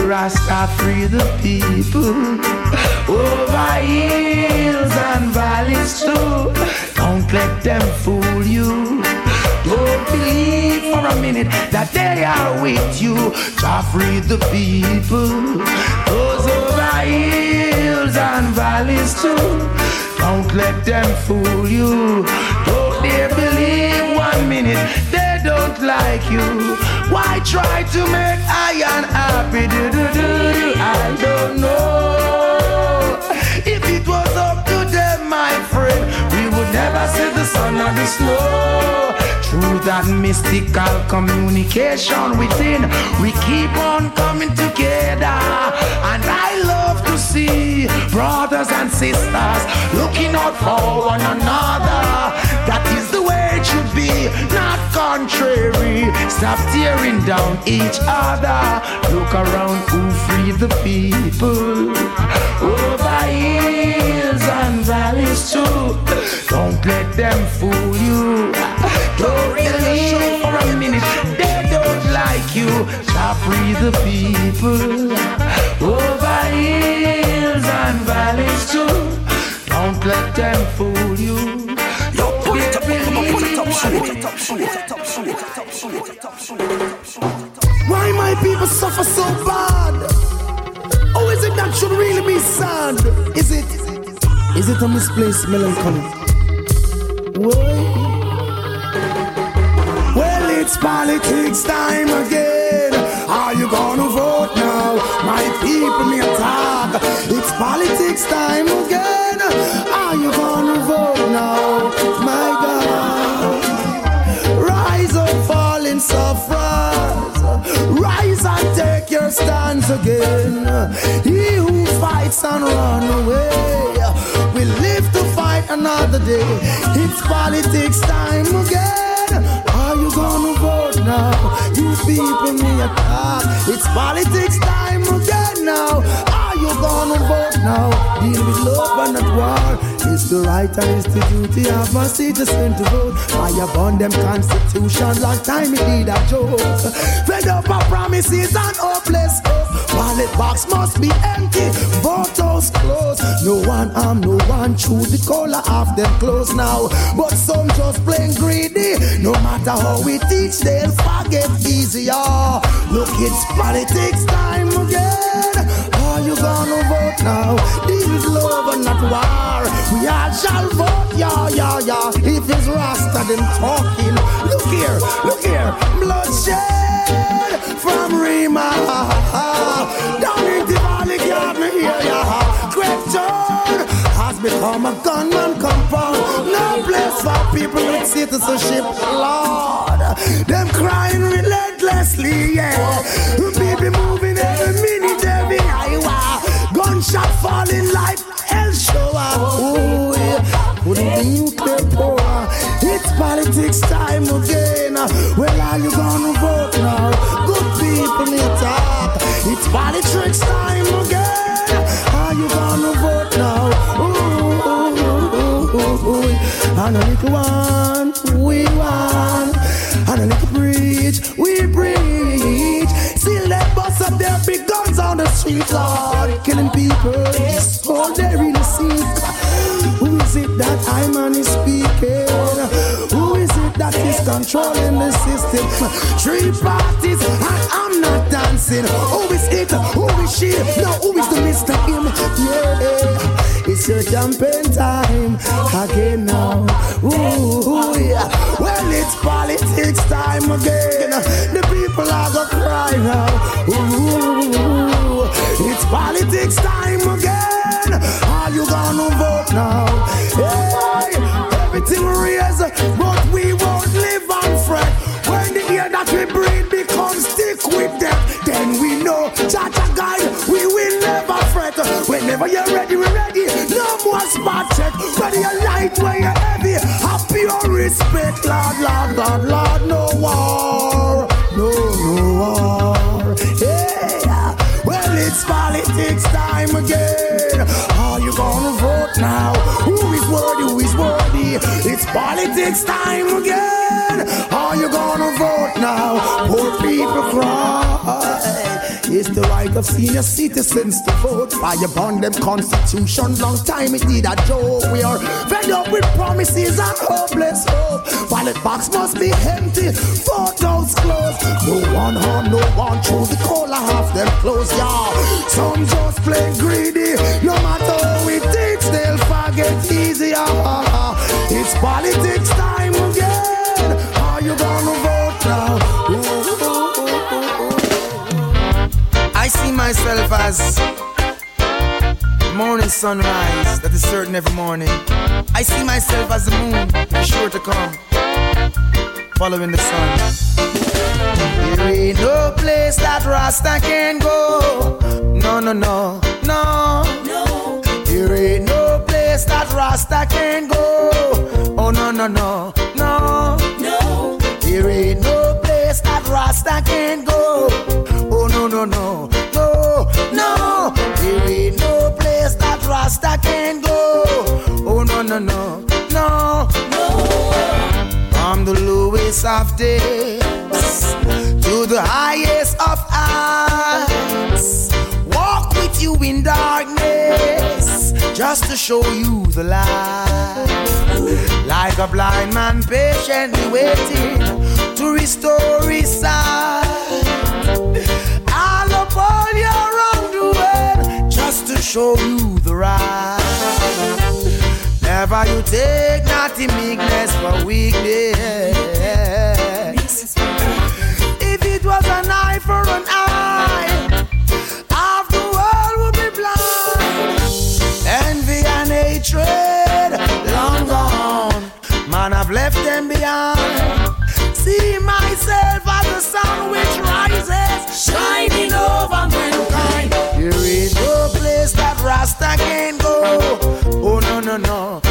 E: Rasta free the people over hills and valleys too. Don't let them fool you. Don't believe for a minute that they are with you. Jah free the people. Those over hills and valleys too. Don't let them fool you. Don't they believe one minute they don't like you. Why try to make I unhappy? Do, do, do, do. I don't know. If it was up to them, my friend, we would never see the sun or the snow. Through that mystical communication within, we keep on coming together. And I love to see brothers and sisters looking out for one another. That is the way it should be, not contrary. Stop tearing down each other. Look around who free the people. Over hills and valleys too. Don't let them fool you. Don't believe for a minute they don't like you. Shall free the people. Over hills and valleys too. Don't let them fool you.
I: Why my people suffer so bad? Oh, is it that should really be sad? Is it? Is it a misplaced melancholy? Why? Well, it's politics time again. Are you gonna vote now? My people may talk. It's politics time again. Are you gonna vote now? Sufferers. Rise and take your stands again. He who fights and run away will live to fight another day. It's politics time again. Are you gonna vote now? You people me attack. It's politics time again now.
E: You gonna vote now? Deal with love and not war. It's the right and it's the duty of a citizen to vote. I upon them constitution, long time it did a joke. Fed up of promises and hopeless hope. Ballot box must be empty, house closed. No one arm, no one chew the collar off them clothes now. But some just plain greedy. No matter how we teach, they'll forget easier. Look, it's politics time again. Are you gonna vote now? This is love and not war. We all shall vote, yeah, yeah, yeah. If it's Rasta, them talking. Look here, look here, bloodshed from Rima. Down in the valley, got me yeah. Great John has become a gunman compound. No place for people with citizenship, Lord. Them crying relentlessly, yeah. People moving every minute, every hour. Gunshot falling like hell shower. Ooh, yeah. Putting the nuclear power. It's politics time again. Well, are you gonna vote now? People need talk. It's politics time oh again. Are you gonna vote now? Ooh, ooh, ooh, ooh, ooh. And a little one, we want. And a little preach, we preach. Still they bust up their big guns on the street, Lord. Killing people, all they really see. Who is it that I man is speaking? Controlling the system? Three parties and I'm not dancing. Who is it? Who is she? No, who is the Mr. Him? Yeah, it's your campaign time again now. Ooh, yeah. Well, it's politics time again. The people are gonna cry now. Ooh, it's politics time again. Are you gonna vote now? Hey, everything raise, but we won't we becomes thick with death, then we know, Jaja guide, we will never fret. Whenever you're ready, we're ready. No more spot check. Whether you're light, whether you're heavy, have pure respect, Lord, Lord, Lord, Lord, no war, no, no war. Yeah, well, it's politics time again. Are you gonna vote now? Who is worthy? Who is worthy? It's politics time again. The right of senior citizens to vote. Fire upon them constitution. Long time it need a joke. We are fed up with promises and hopeless hope. Ballot box must be empty. Photos closed. No one harm, no one through the collar half them close, yeah. Some just plain greedy. No matter how we teach, they'll forget easier. It's politics time
J: myself as morning sunrise that is certain every morning. I see myself as the moon, sure to come, following the sun. There ain't no place that Rasta can go. No, no, no, no. No. There ain't no place that Rasta can go. Oh, no, no, no, no. No. There ain't no place that Rasta can go. Oh, no, no, no, no, no. There ain't no place that Rasta can go. Oh, no, no, no, no, no. From the lowest of days to the highest of heights. Walk with you in darkness just to show you the light. Like a blind man patiently waiting to restore his sight. All upon your just to show you the right. Never you take not in meekness for weakness. If it was an eye for an eye, half the world would be blind. Envy and hatred, long gone. Man, I've left them behind. See myself as the sun which rises, shining over Rasta can go. Oh no no no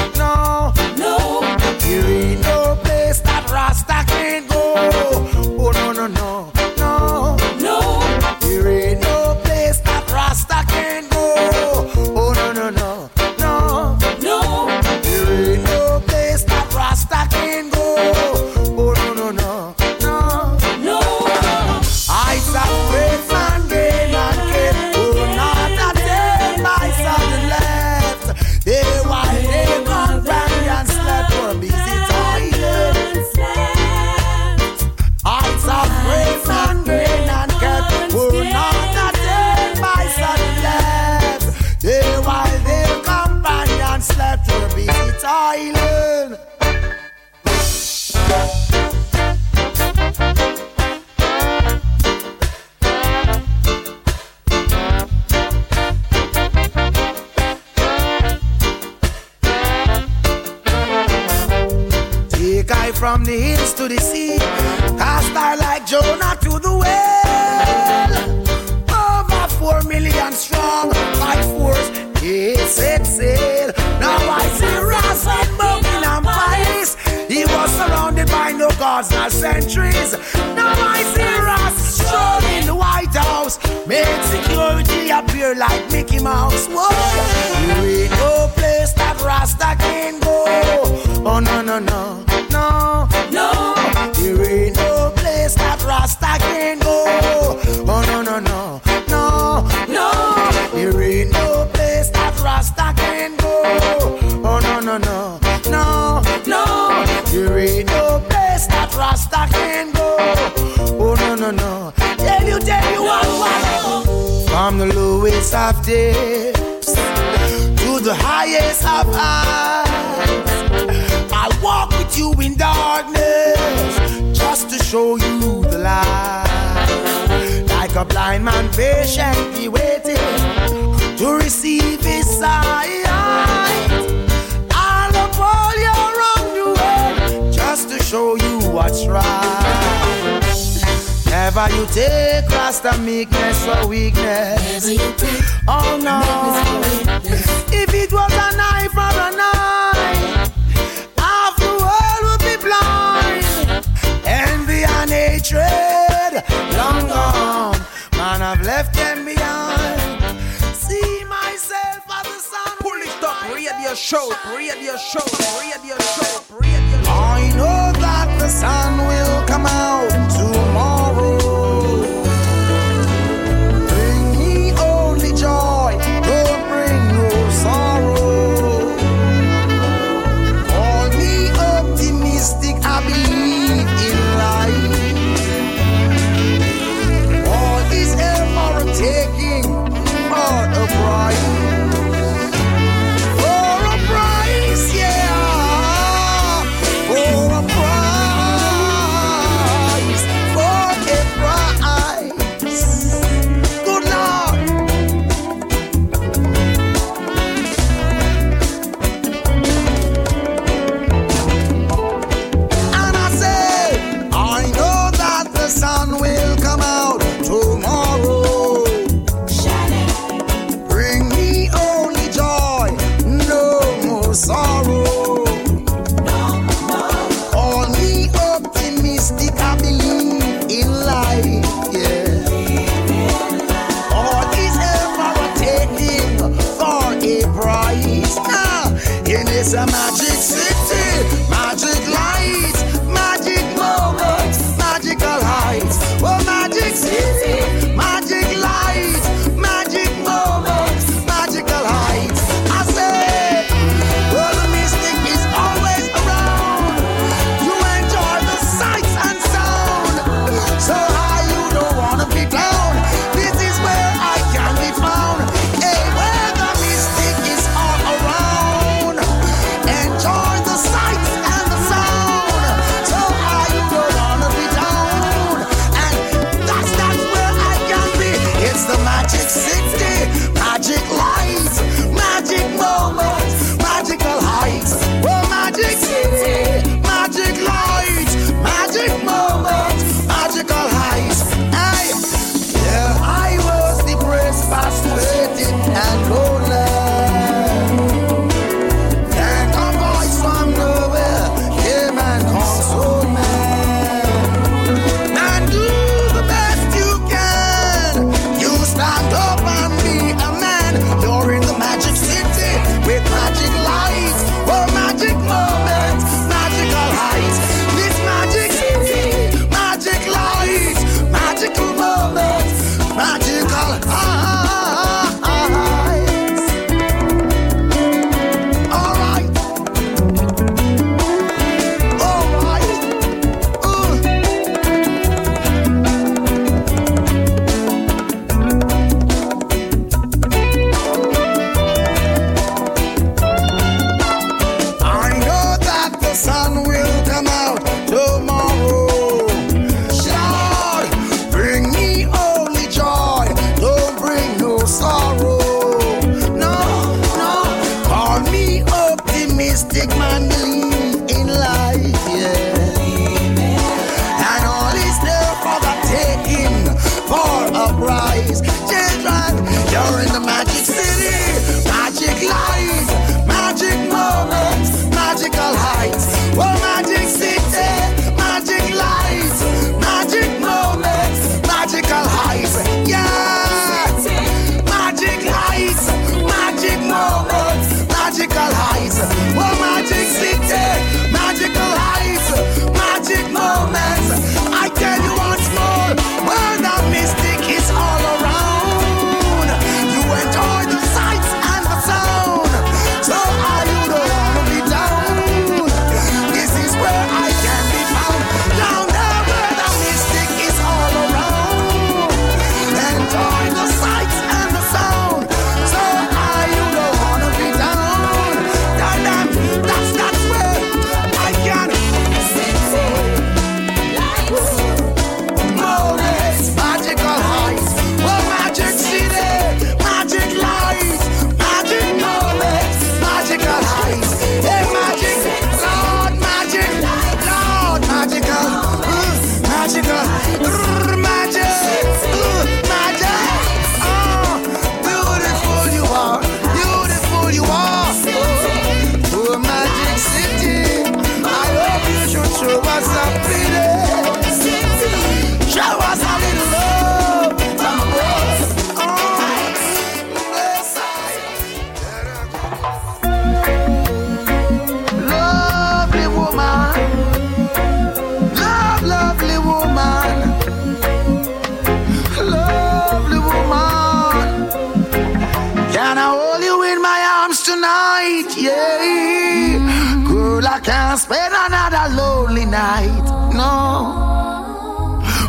E: tonight, yeah. Girl, I can't spend another lonely night, no.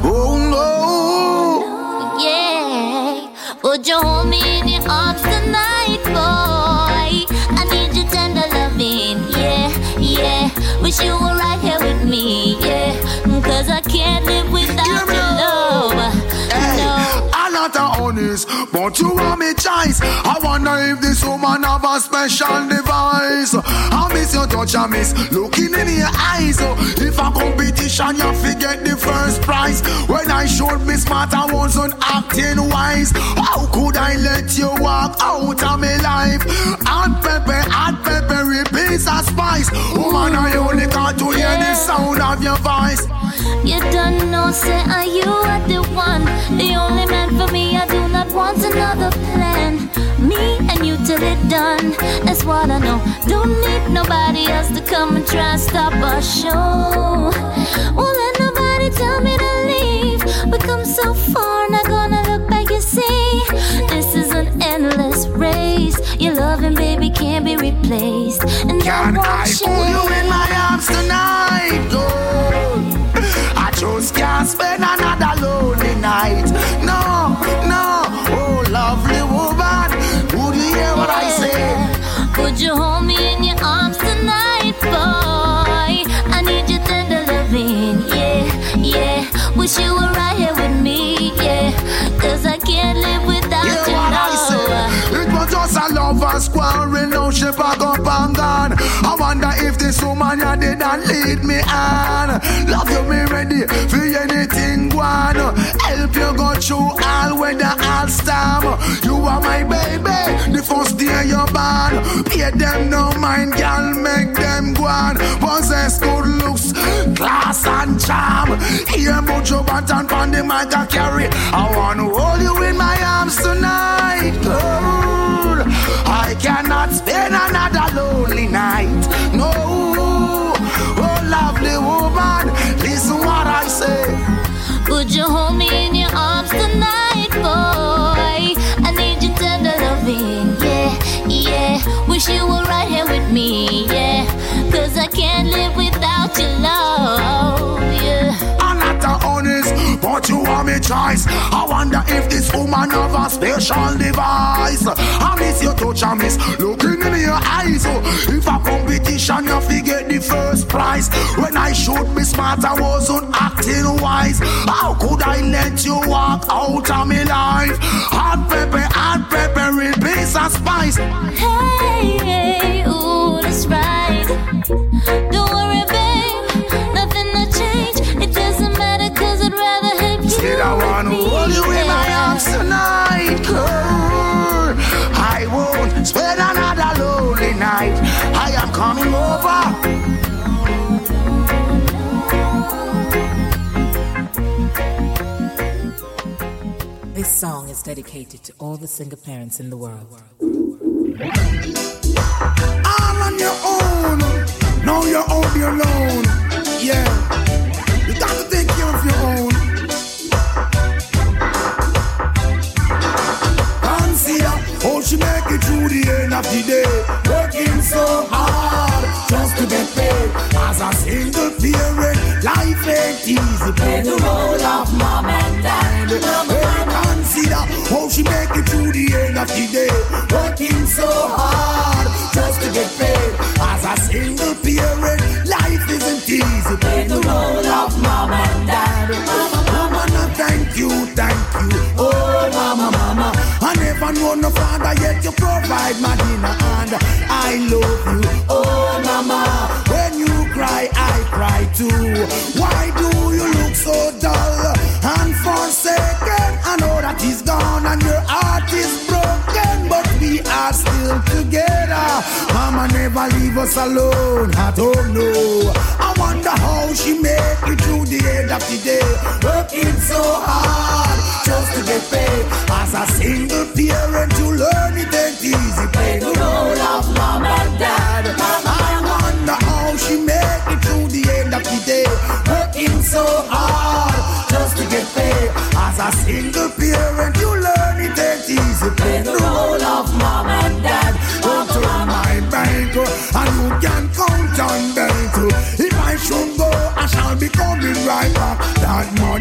E: Oh no.
K: Yeah, would you hold me in your arms tonight, boy? I need your tender loving, yeah, yeah. Wish you
E: honest, but you are me choice. I wonder if this woman have a special device. I miss your touch, I miss looking in your eyes. If a competition, you forget the first prize. When I showed me smart, I wasn't acting wise. How could I let you walk out of my life? Hot pepper, hot pepper, repeats a spice. Woman, I only got to hear the sound of your voice.
K: You don't know, say, are you are the one? The only man for me, I do not want another plan. Me and you till it done, that's what I know. Don't need nobody else to come and try and stop our show. Won't let nobody tell me to leave. We come so far, not gonna race. Your loving, baby, can't be replaced. And
E: Can
K: I
E: I pull you in my arms tonight, girl? I just can't spend another lonely night. No, no, oh lovely woman, would you hear what I say?
K: Would you hold me in your arms tonight, boy? I need your tender loving, yeah, yeah. Wish you were right here with me, yeah. Cause I can't live
E: a quarrel, now she pack up and gone. I wonder if this woman you did not lead me on. Love you, me ready for anything, one. Help you go through all weather, all storm. You are my baby, the first day you're born. Pay them no mind, girl, make them go on. Possess good looks, class and charm. Hear about your button on the mic I carry. I wanna hold you in my arms tonight, girl. I cannot spend another lonely night. No, oh lovely woman, listen what I say.
K: Would you hold me in your arms tonight, boy? I need your tender loving, yeah, yeah. Wish you were right here with me, yeah. Cause I can't live without
E: you are choice. I wonder if this woman have a special device. I miss your touch, I miss looking in your eyes. Oh, if a competition, you forget the first prize. When I should be smart, I wasn't acting wise. How could I let you walk out of my life? Hot pepper, hot pepper, real piece of spice.
K: Hey, hey, ooh, that's right. Don't worry,
E: in my
K: yeah.
E: arms tonight, girl. I won't spend another lonely night. I am coming over.
L: This song is dedicated to all the single parents in the world.
E: All on your own. Now you're your own. Yeah. How she make it through the end of the day. Working so hard just to get paid. As a single parent, life ain't easy. Play the role of mom and dad. Hey, consider how she make it through the end of the day. Working so hard just to get paid. As a single parent, life isn't easy. Play the role of mom and dad. Mama, thank you, thank you. Oh, never know no father yet you provide my dinner and I love you. Oh, mama. When you cry, I cry too. Why do you look so dull and forsaken? I know that he's gone and your heart still together. Mama never leave us alone. I don't know. I wonder how she make it through the end of the day, working so hard just to get paid. As a single parent, you learn it ain't easy. Play the role of mom and dad. I wonder how she make it through the end of the day, working so hard just to get paid. As a single parent, you learn it ain't easy. Play the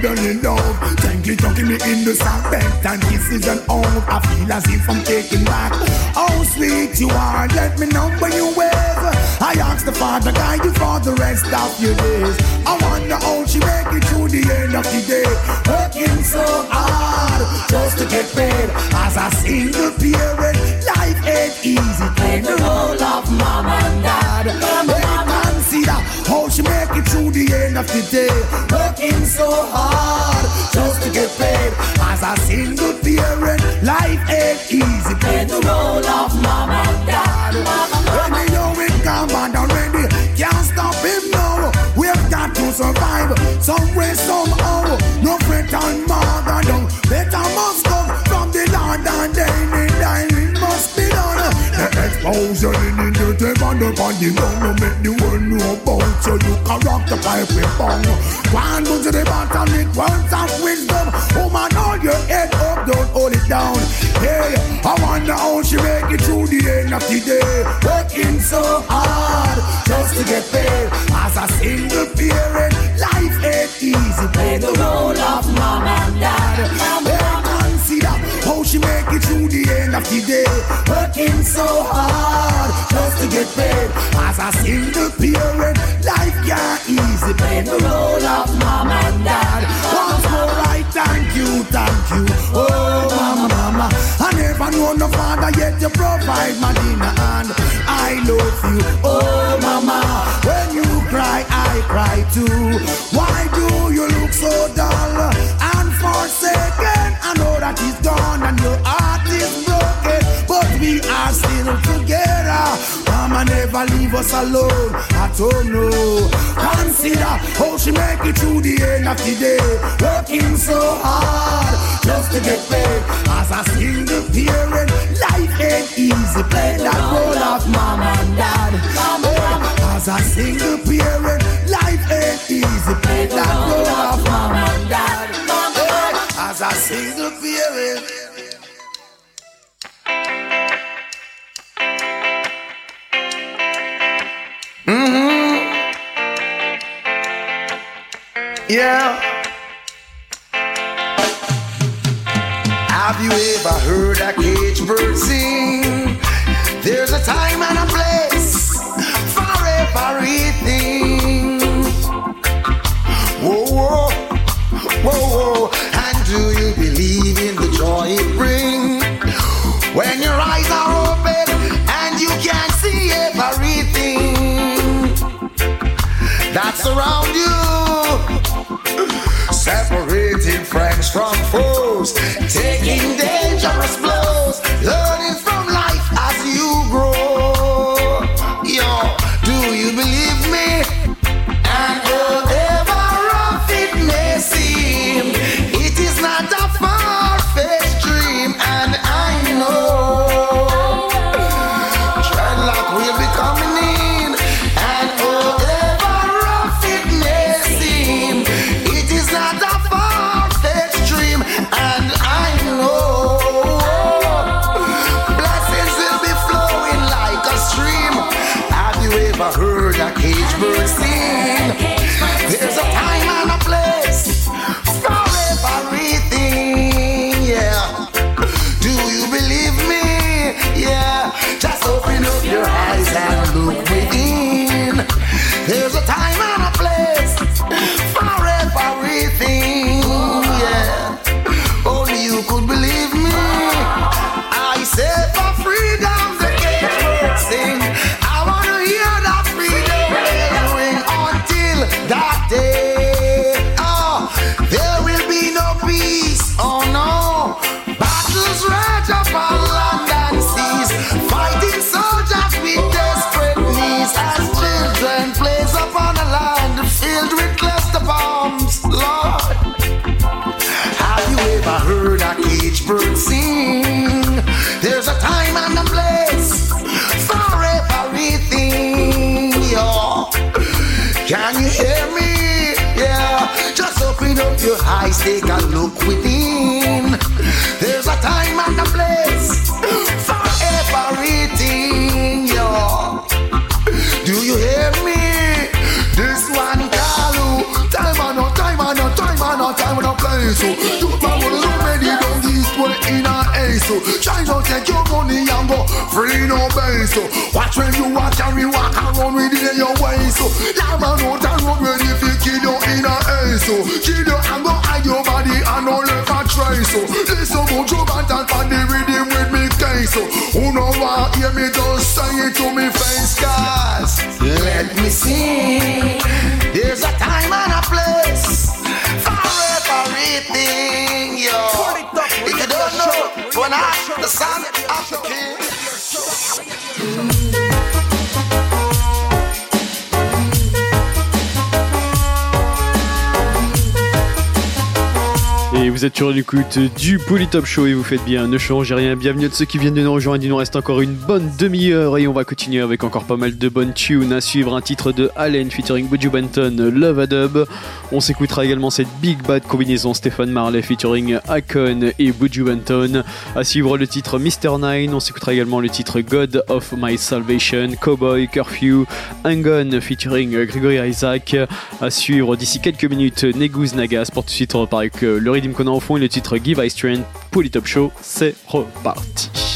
D: Motherly love, gently tucking me in the sack, bent and kisses and all. I feel as if I'm taking back. Oh, sweet you are, let me know when you wave. I ask the Father, guide you for the rest of your days. I wonder how she make it through the end of the day. Working so hard just to get paid. As a single parent, life ain't easy. Playing the role of mom and dad. Hey, consider how she make it through the end of the day. Working so hard just to get paid. As a single parent, life ain't easy. Playing the role of mom and dad. When they know it come and already, can't stop him now. We've got to survive some way, somehow. No fret and mother down. The exposure in the devil upon the. No make the world know about you. You can rock the pipe with bong. One move to the bottom, it words of wisdom. Woman, hold your head up, don't hold it down. Hey, I wonder how she make it through the end of the day. Working so hard just to get paid. As a single parent, life ain't easy. Play the role of mom and dad. Consider how she make it through the end of the day. Working so hard just to get paid. As a single parent, life can't easy. Play the role of mom and dad. Once more, I thank you, thank you. Oh, mama, mama. I know no father yet you provide my dinner and I love you. Oh, mama. When you cry, I cry too. Why do you look so dull and forsaken? I know that he's gone and your heart is broken, but we are still together. Mama never leave us alone. I don't know. Consider how she make it through the end of the day, working so hard just to get paid. As a single parent, life ain't easy. Play that role of mom and dad. As a single parent, life ain't easy. Play that role of mom and dad. As a single
E: Mm-hmm. Yeah. Have you ever heard a cage bird sing? There's a time and a place taking dangerous blows,
D: free no base. So oh. watch when you walk carry walk around with it in your waist. Oh. So lamb and out and run ready if you kill you in a ace. So kill you and go hide your body and don't left a trace. So listen about your band and find the rhythm with me case. So who know what hear me just say it to me face guys.
A: Let me see. There's a time and a place for everything, yo. If you don't know, when I,
E: êtes sur l'écoute du Polytop Show et vous faites bien, ne changez rien. Bienvenue à ceux qui viennent de nous rejoindre. Il nous reste encore une bonne demi-heure et on va continuer avec encore pas mal de bonnes tunes. À suivre un titre de Allen featuring Buju Benton, Love a Dub. On s'écoutera également cette Big Bad combinaison Stéphane Marley featuring Akon et Buju Benton. À suivre le titre Mr. Nine. On s'écoutera également le titre God of My Salvation, Cowboy, Curfew, Angon featuring Gregory Isaac. À suivre d'ici quelques minutes Neguz Nagas. Pour tout de suite, repart avec euh, le rythme qu'on a au fond le titre Give I Strength. Polytop Show, c'est reparti.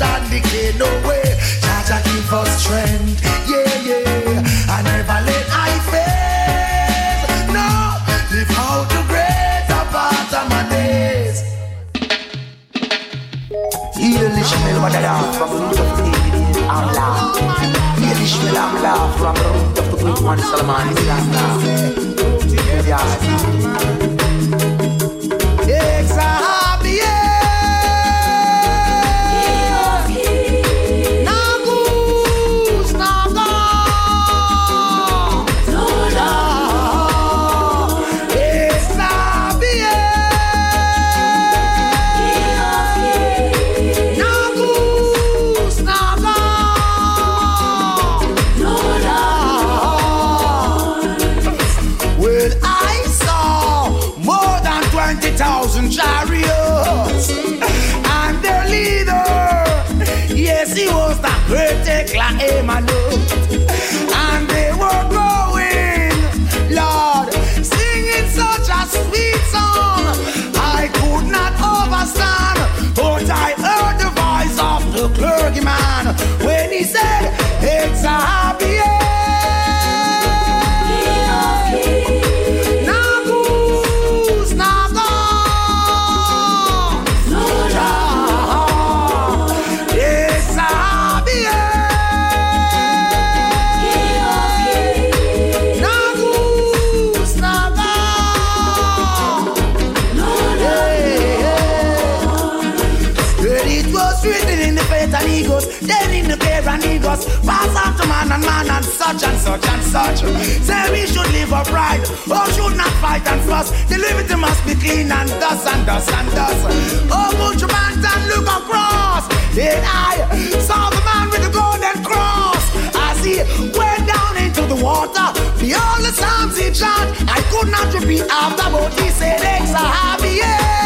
E: Education decay, no way. Jah Jah give us strength, yeah, yeah. I never let I fail, no. Live out the greater part of my days.
M: From root of from root of the.
E: Nagus, such and such and such. Say we should live upright, or should not fight and fuss. The liberty must be clean and thus and thus and thus. Oh, put your hands and look across. Then I saw the man with the golden cross as he went down into the water. The psalms he chant, I could not repeat after, but he said, a happy Nagus,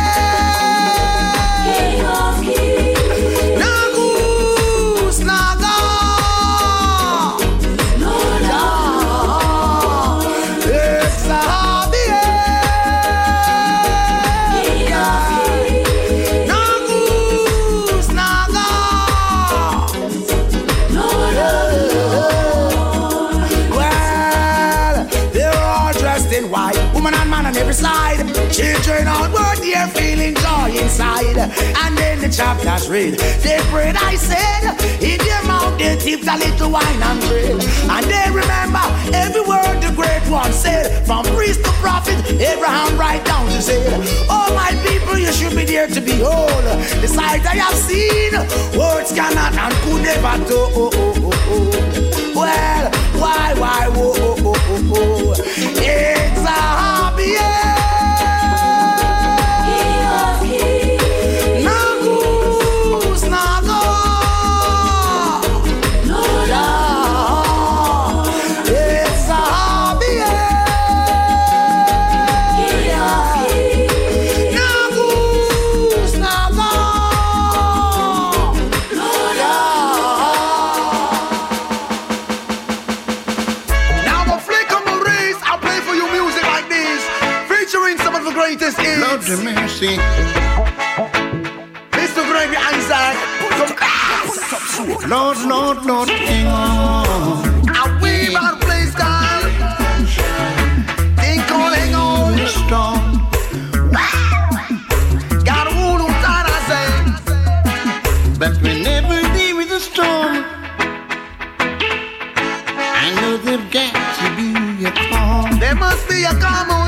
E: And then the chapters read, they prayed, I said, in their mouth they tipped a little wine and bread. And they remember every word the great one said, from priest to prophet, Abraham right down to say, Oh my people, you should be there to behold. The sight I have seen, words cannot and could never do. Oh, oh, oh. Well, why, why, whoa, oh, oh, oh, oh. It's a happy Nagus, hits.
B: Lord mercy.
E: Mr. Gregory Isaac, put some
B: Lord, Lord, Lord, hang on.
E: I weave out play style. Think on, hang on.
B: The storm.
E: Got a wound on tight, I say.
B: But whenever there is a storm, I know there's got to be a calm.
E: There must be a calm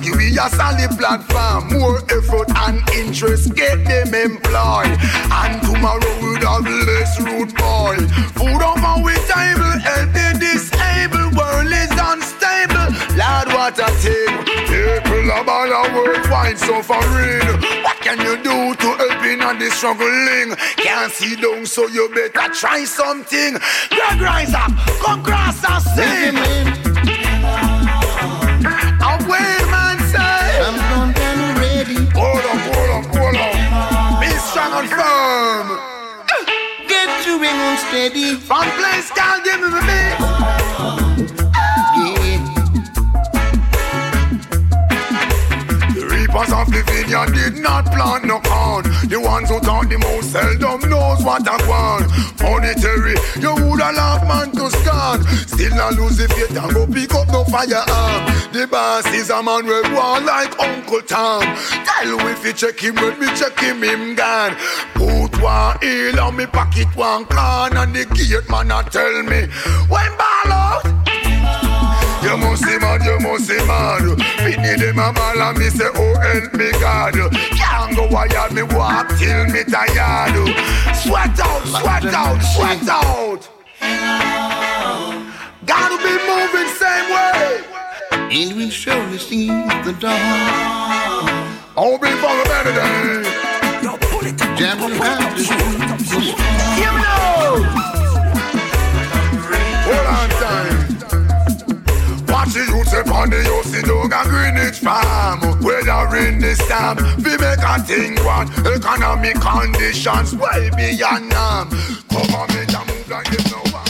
D: give we a solid platform. More effort and interest get them employed. And tomorrow we'll have less root boy. Food on our table, help the disabled. World is unstable. Lord, what a thing. People are all a worldwide suffering. What can you do to help in on the struggling? Can't see down, so you better try something. Greg rise up, come cross and sing.
B: Steady.
D: From place, can't give me the beat.
B: Yeah.
D: The reapers of the vineyard did not plant no corn. The ones who talk the most seldom knows what I want. Monetary, you woulda laugh man to scorn. Still not lose the faith and go pick up no firearm. The boss is a man with one like Uncle Tom. Tell him if you check him when me check him, him gone. Put one heel on me pocket one can and the gate man a tell me when ball out. You must see mad, you must see mad. Pitney them a ball and me say, oh help me God. Can't go wild, me walk till me tired. Sweat out, sweat out, sweat out. Gotta be moving same way.
B: And we surely see the dawn.
D: I'll be for a better day.
B: Jamming around this
D: Hear me. Hold on time. Watch the youth up on the house in Dog and Greenwich farm. Whether in the storm, we make a thing one. Economic conditions beyond norm. Government a move like there's no one.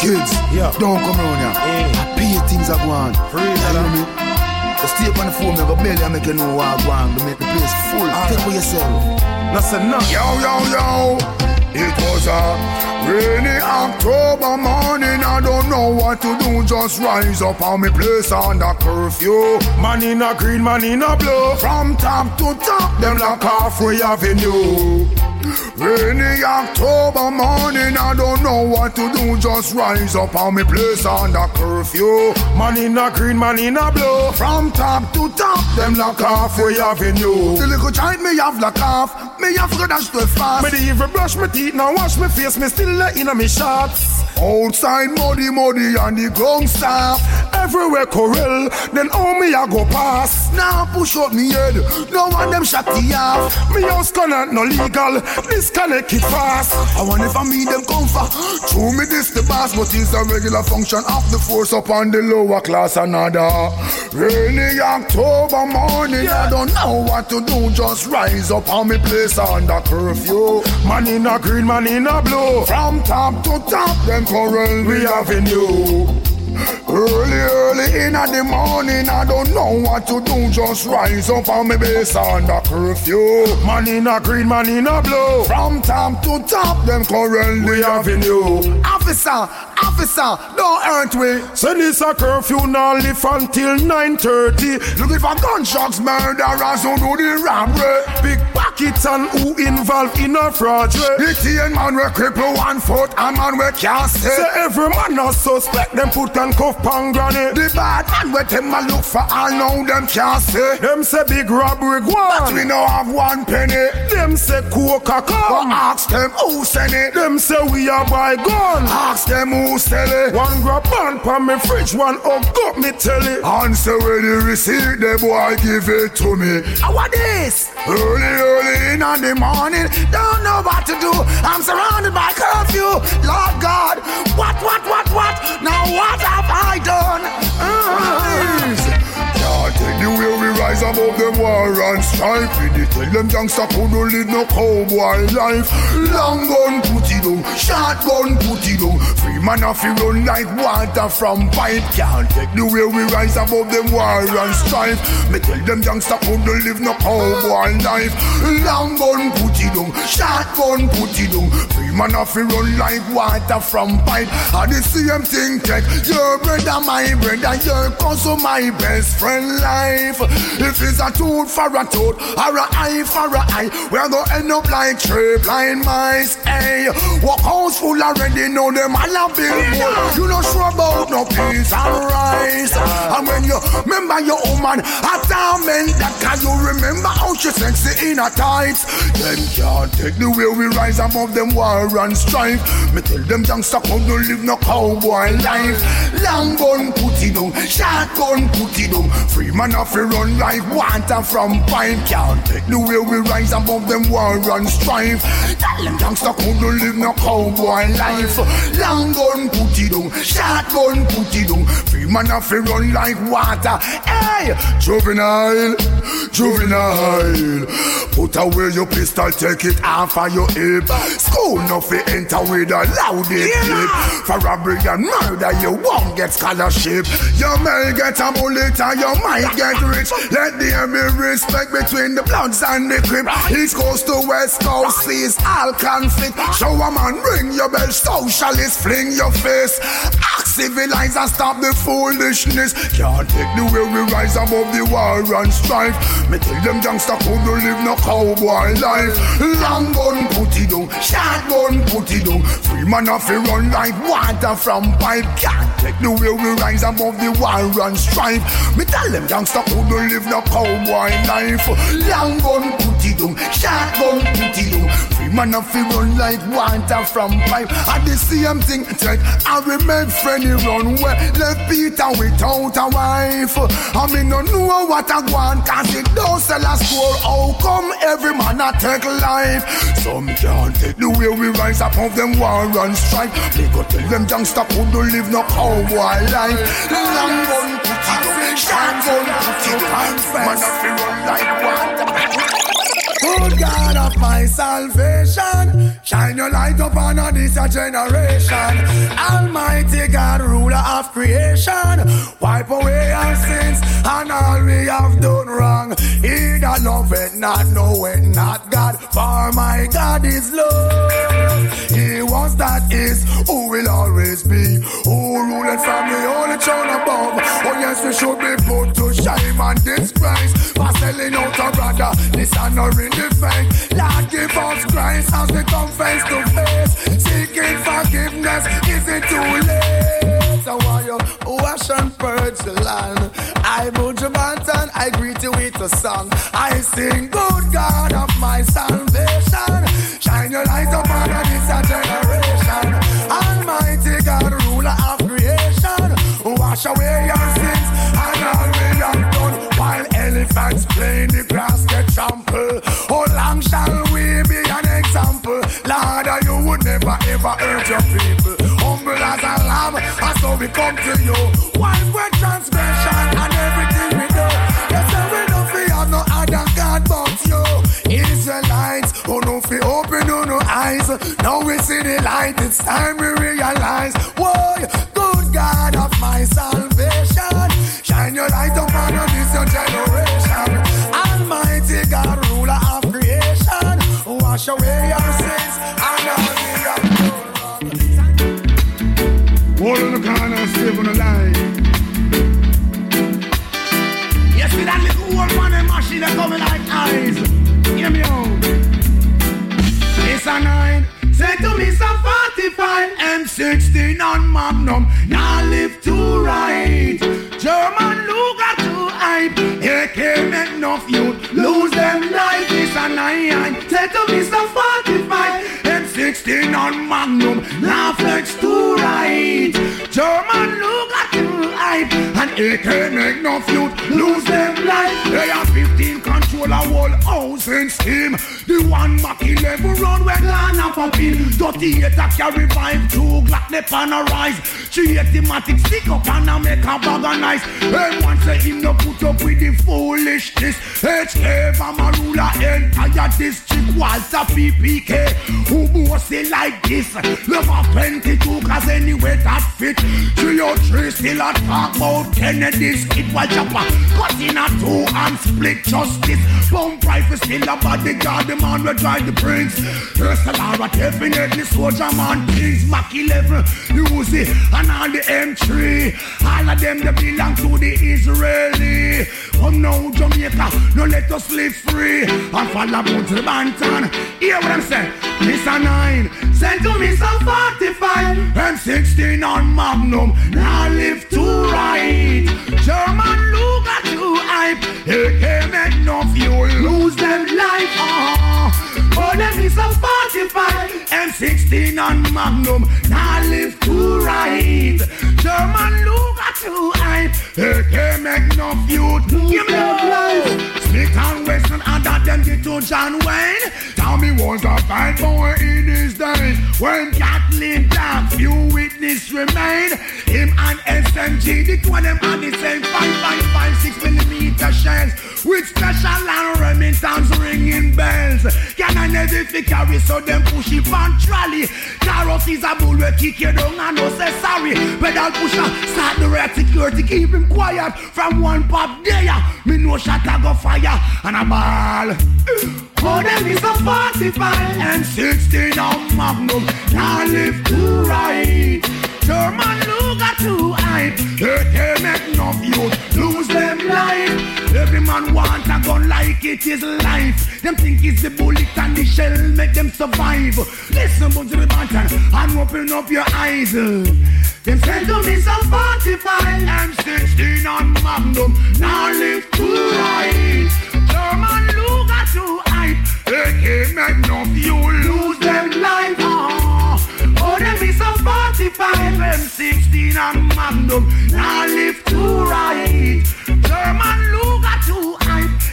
N: Kids, yeah. don't come around here. I pay things are going. Free, you know me? Just stay on the phone, me go belly and make you know what I want to make the place full. Take for yourself.
D: That's enough. Yo, yo, yo. It was a rainy October morning. I don't know what to do. Just rise up on me place under curfew. Man in a green, man in a blue. From top to top, them like halfway avenue. Rainy October morning, I don't know what to do. Just rise up on me place under curfew. Man in a green, man in a blue. From top to top, them like halfway avenue. The little child me have like half, me have to dash to fast. Me even brush my teeth, now wash my face, me still let in a me shots. Outside muddy, muddy, and the ground soft. Everywhere corral, then how me a go pass? Now push up me head, no one them shot the off. Me house connect no legal, disconnect it fast. I wonder if I meet them comfort. True me this the boss, but it's a regular function of the force upon the lower class another. Rainy October morning, I don't know what to do. Just rise up on me place under curfew. Man in a green, man in a blue. From top to top, them corral we avenue. Early, early in the morning, I don't know what to do. Just rise up on me base under curfew. Man in a green, man in a blue. From top to top, them currently avenue. Officer, officer, don't hurt we. Send this a curfew now live until 9.30. Looking for gunshots, murderers who do the robbery. Big pockets and who involved in a fraud. The teen man we cripple one foot, a man we can't stay. Say every man a suspect, them put and cuff pan granny. The bad man we them a look for all now them can't say. Them say big robbery go on. But we no have one penny. Them say coca come. But ask them who send it. Them say we are buy gun. Ask them who sell it. One grab pan pan me fridge, one up got me telly. Answer where the receipt, the boy give it to me. How what this? Early, early in the morning, don't know what to do. I'm surrounded by curfew. Lord God, what, what, what, what? Now what have I done? Uh, rise above them war and strife. We did tell them gangsta couldn't live no cowboy life. Long gun put it down, shotgun put it down. Free man off run like water from pipe. Can't take the way we rise above them war and strife. Me tell them gangsta couldn't live no cowboy life. Long gun put it down, shotgun put it down. Free man off run like water from pipe. And the same thing take your brother, my brother, your cousin, my best friend life. If it's a tooth for a tooth or a eye for a eye, we're gonna end up like three blind mice. Hey, walk house full already, know them all a billboard. You not sure about no peace and rise. And when you remember your woman, a torment that can you remember how she sexy in her tights. Them can't take the way we rise above them war and strife. Me tell them youngster come to live no cowboy life. Long gun put it down, shotgun put it down. Free man off run like water from. Can't take the way we rise above them war and strife. Tell them youngster to live no cowboy life. Long gun put it down, shotgun put it down. Free man off run like water. Hey, juvenile, juvenile. Put away your pistol, take it off of your hip. School nothing enter with a loud clip. For robbery and murder, you won't get scholarship. You may get a bullet and you might get rich. Let there be respect between the bloods and the crip. East coast to west coast sees all conflict. Show a man, ring your bell, socialist, fling your face. Act civilize and stop the foolishness. Can't take the way we rise above the war and strife. Me tell them youngster couldn't live no cowboy life. Long gun put it down, shotgun put it down. Free man off run like water from pipe. Can't take the way we rise above the war and strife. Me tell them youngster couldn't live no cowboy life. Long gun put it down, shotgun put it down. Man off run like water from pipe. And the same thing take I remember friendly run where left Peter without a wife. I mean no know what I want cause it don't sell a score. How come every man a take life? Some can't take the way we rise up of them war and strife. They go tell them youngster don't live no cowboy life. Long gun shotgun. Man a fi run like water. Good God of my salvation, shine your light upon all this a generation. Almighty God, ruler of creation, wipe away our sins and all we have done wrong. He that loveth not, knoweth not God, for my God is love. He was that is, who will always be, who ruleth from the holy throne above. Oh yes, we should be put to shame and disgrace for selling out a brother, dishonoring the faith. Lord, give us grace as we come face to face. Seeking forgiveness, is it too late? So while you wash and purge the land, I Buju Banton, I greet you with a song. I sing, good God of my salvation. Shine your light upon this generation. Almighty God, ruler of creation. Wash away your sins and all we have done. While elephants play in the grass get trampled. How long shall we be an example? Would never ever hurt your people. Humble as a lamb, and so we come to you. One great transgression and everything we do. You say we don't fear no other God but you. Israelites, who no fi open no no eyes. Now we see the light, it's time we realize. Why, good God of my salvation, shine your light upon this your generation. Almighty God, ruler of creation, wash away your sins
E: save on the. You see that little old man and machine that coming like eyes. Hear me out. It's a nine. Say to me, some 45 M16 on Magnum. Now live to right. German Luger to hype. AK make enough youth lose them life. It's a nine. Say to me, some 45 M16 on Magnum. Now flex to right. German Luger to hype. And AK make no youth lose them life. AR-15 control
D: a whole housing scheme. The one Mac 11 round where Ghana pop in. 38 a carry vibe, two Glock they pan a rise. 380 matic stick up and a make a bag of nice. And one say him no put up with the foolishness. HK Mama ruler entire district Walther PPK. Who boss it like this? Love a 22 cause anyway that fit. 303 still a talk about Kennedy's hit while chopper. Cut in a two and split justice. Bump rifle still a bodyguard. The man will drive the prince. All, definitely soldier man. Kings Mac 11, Uzi and all the M3. All of them they belong to the Israeli. Come now Jamaica, no let us live free. And follow to the Banton. Hear what I'm saying? A 9, send to me some 45. M16 on Magnum, now live to right. German Luger to hype. AK make no fuel, lose them life. Uh-huh. Oh, them is a 45. M16 on Magnum, now live to right. German Luger to hype. AK make no fuel, give me no life. Wesson and that them get to John Wayne. Tommy was a bad boy in his days. When Kathleen died, few witness remain. Him and SMG, the two of them had the same 5.56 millimeter shells. With special and Remingtons ringing bells. Can I never carry so them push it on trolley. Carrots is a bull we kick you down and no say sorry. Pedal pusher, start the red security, keep him quiet. From one pop there, me no shot I go fire and a ball. Oh, them is a 45 and 16 on Magnum. Now live to right. German Luger to hype. They make no youth lose them life. Every man want a gun like it is life. Them think it's the bullet and the shell make them survive. Listen to the Banton and open up your eyes. Them send to me some 45 and 16 on Magnum. Now live to right. German Luger to hype. Make no fuel lose them life. Oh, oh them is some 45 M16 and Magnum. Now live to right. German Luger.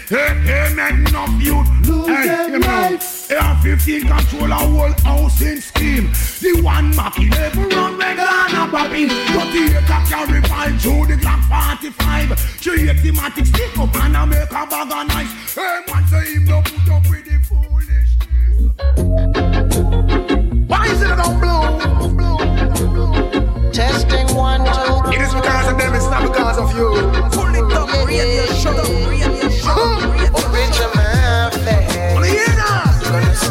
D: Hey, hey, make no youth lose hey, them life. AR-15 control a whole housing scheme. The one Mac 11 run when Ghana popping. 38 a carry file through the Glock 45. 380 matic stick up and I make a bag of nice. Hey, man say him don't put up with the Why is it don't blow?
O: Testing one, two.
D: It is because of them, it's not because of you.
O: Pull it up, radio, shut up, radio,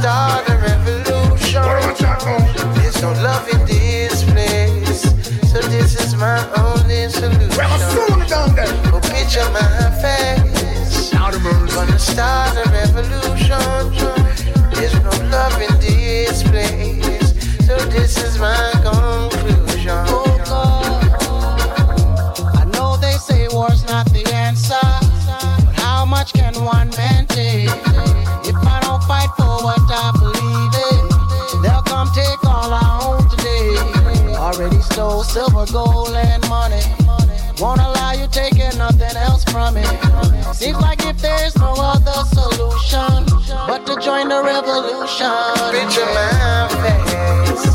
O: start a revolution. There's no love in this place. So this is my only solution. Oh, picture my face. Gonna start a revolution. There's no love in this place. So this is my conclusion. Oh God. I know they say war's not the answer. But how much can one man take? What I believe in, they'll come take all I own today. Already stole silver, gold, and money. Won't allow you taking nothing else from it. Seems like if there's no other solution but to join the revolution. Picture my face.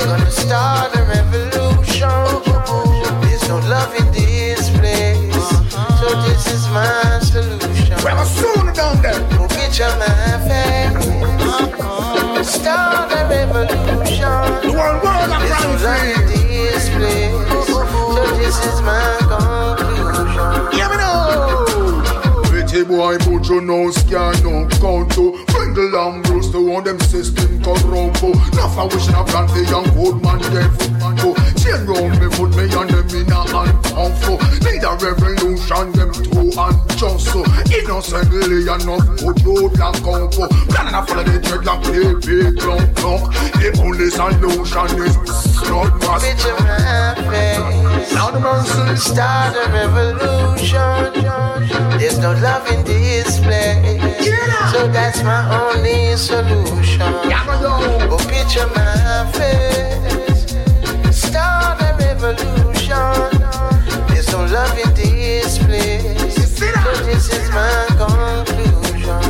O: Gonna start a revolution. There's no love in this place. So this is my solution.
D: Well, soon down there.
O: Picture my face. Start a revolution.
D: The one world I'm
O: There's no love in this place. So this is my conclusion.
D: Yeah, me know.
I: Pretty boy, put your nose scan no count to Pringle and Bruce, the one them system corrupt Enough I wish I plan the young old man dead for man go Chain round Innocently enough, put you black comfort Planning to follow the dreadlock, play big long clock The only solution is blood mass
O: Picture my face.
I: Now the mercy
O: Start a revolution. There's no love in this place. So that's my only solution. Oh, picture my face. Start a revolution. There's no love in this place. This is my conclusion.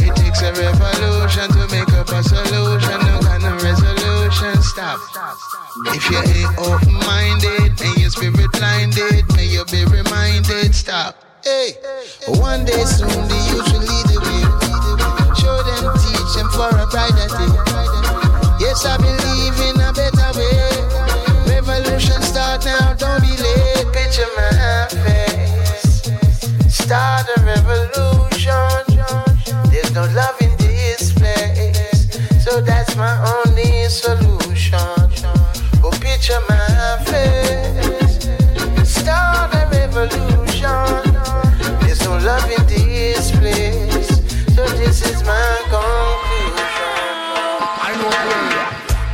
O: It takes a revolution to make up a solution. Resolution. Stop. If you ain't open minded and your spirit blinded, may you be reminded. Stop. Hey, one day soon the
E: youth will lead the
O: way. Show them, teach them for a brighter day. Yes, I believe. my only solution. My face.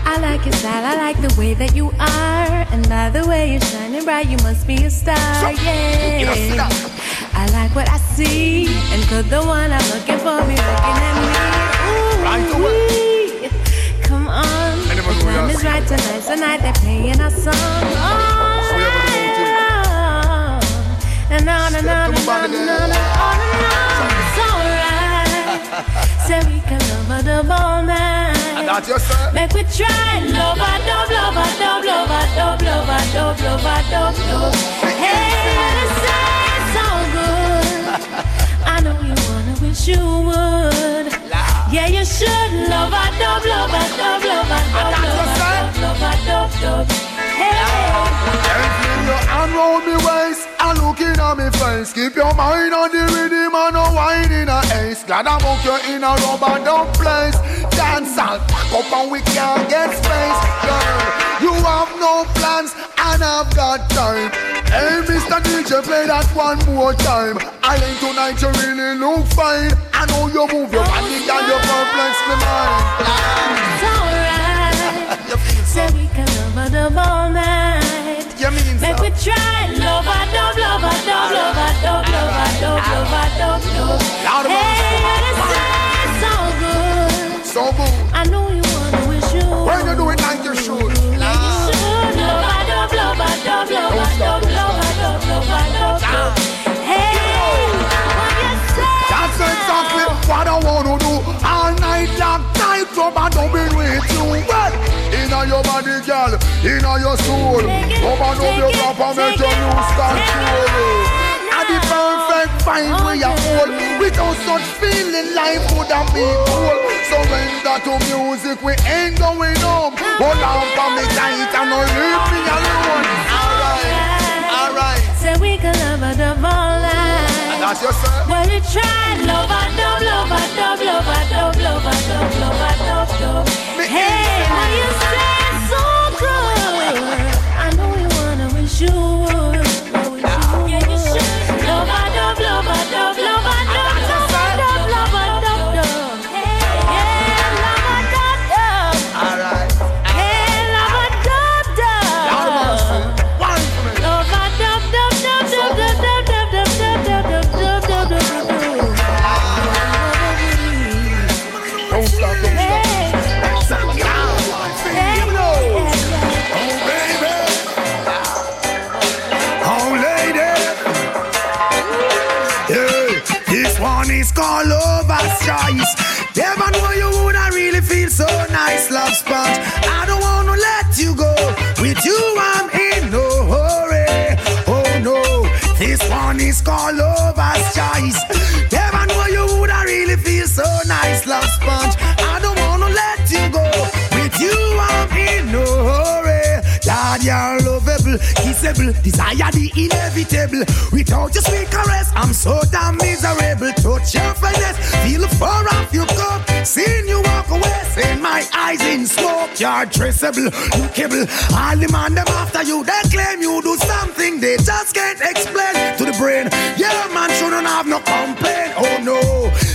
P: I like your style, I like the way that you are. And by the way you're shining bright, you must be a star. Yeah. I like what I see. The one I'm looking for be looking at me? Ooh. Right away time is right tonight. Tonight they're playing our song. On and on and on and on and on and on and on. It's alright. Say we can love her the all night.
E: And that's your sir.
P: Make we try love her, dub, love her, dub, love her, dub, love her, dub, love her, dub, dub. Hey, this is so good. I know you wanna wish you would. Yeah, you should love her, dub, love her, dub, love her, dub, love her, dub, love her, dub, dub. Hey.
E: Feel your hand round me waist and looking at me face. Keep your mind on the rhythm and no wine in a ace. Glad I book you in a rubber dub place. Dance all pack up and we can't get space. Girl, you have no plans and I've got time. Hey, Mr. DJ, play that one more time. I think tonight you really look fine. I know you move your body and you perplex me mind.
P: It's alright. Say we can love her dub all night.
E: You mean
P: Make we try love dub, love her dub, love her dub, love her dub, love her dub, dub.
E: Loud
P: Hey, this is so good.
E: So good.
P: I know you wanna wish you.
E: When you do it like you should.
P: Yeah, you should
E: girl, inna your soul. Rub and dub your cup and make you lose control. And the perfect find we are all. Without such feeling, life would have been cool. Surrender to music, we ain't going home. Uh-huh. Hold on for me tight and don't leave me alone. Alright, alright.
P: Say we can love her dub all.
E: And that's your sir.
P: Well, we tried love her dub, love her dub, love her dub, love her dub, love her dub, dub. Hey, now you say you
E: Choice. Never know you would I really feel so nice, love sponge. I don't wanna let you go. With you, I'm in no hurry. Oh no, this one is called Lover's Choice. You would really feel so nice, love sponge. I don't wanna let you go. With you, I'm in no hurry. You're lovable, kissable, desire the inevitable. Without your sweet caress, I'm so damn miserable. Touch your finesse, feel fur off your cup. Seeing you walk away, seeing my eyes in smoke. You're traceable, you lookable. All the man them after you, they claim you do something they just can't explain to the brain. Yeah, man shouldn't have no complaint. Oh no,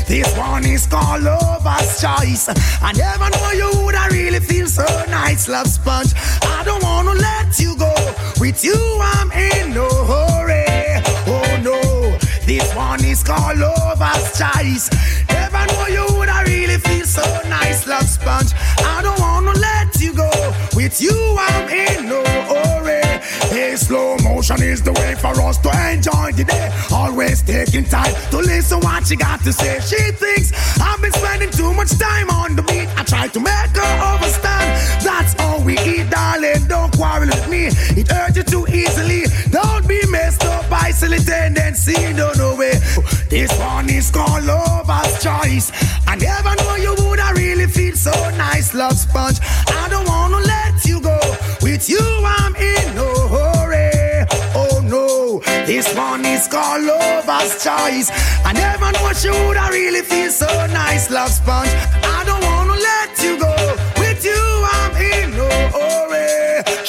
E: this one is called lover's choice. I never know you would I really feel so nice, love sponge. I don't wanna let you go. With you, I'm in no hurry. This one is called lover's choice. Never know you would I really feel so nice, love sponge. I don't wanna let you go. With you, I'm in no hurry. Hey, slow motion is the way for us to enjoy the day. Always taking time to listen what she got to say. She thinks I've been spending too much time on the beat. I try to make her understand. That's all we eat, darling. Don't quarrel with me. It hurts you too easily. Silly tendency. Don't know. This one is called lover's choice. I never know you would I really feel so nice, love sponge. I don't wanna let you go. With you, I'm in no hurry. Oh no, this one is called lover's choice. I never know you would I really feel so nice, love sponge. I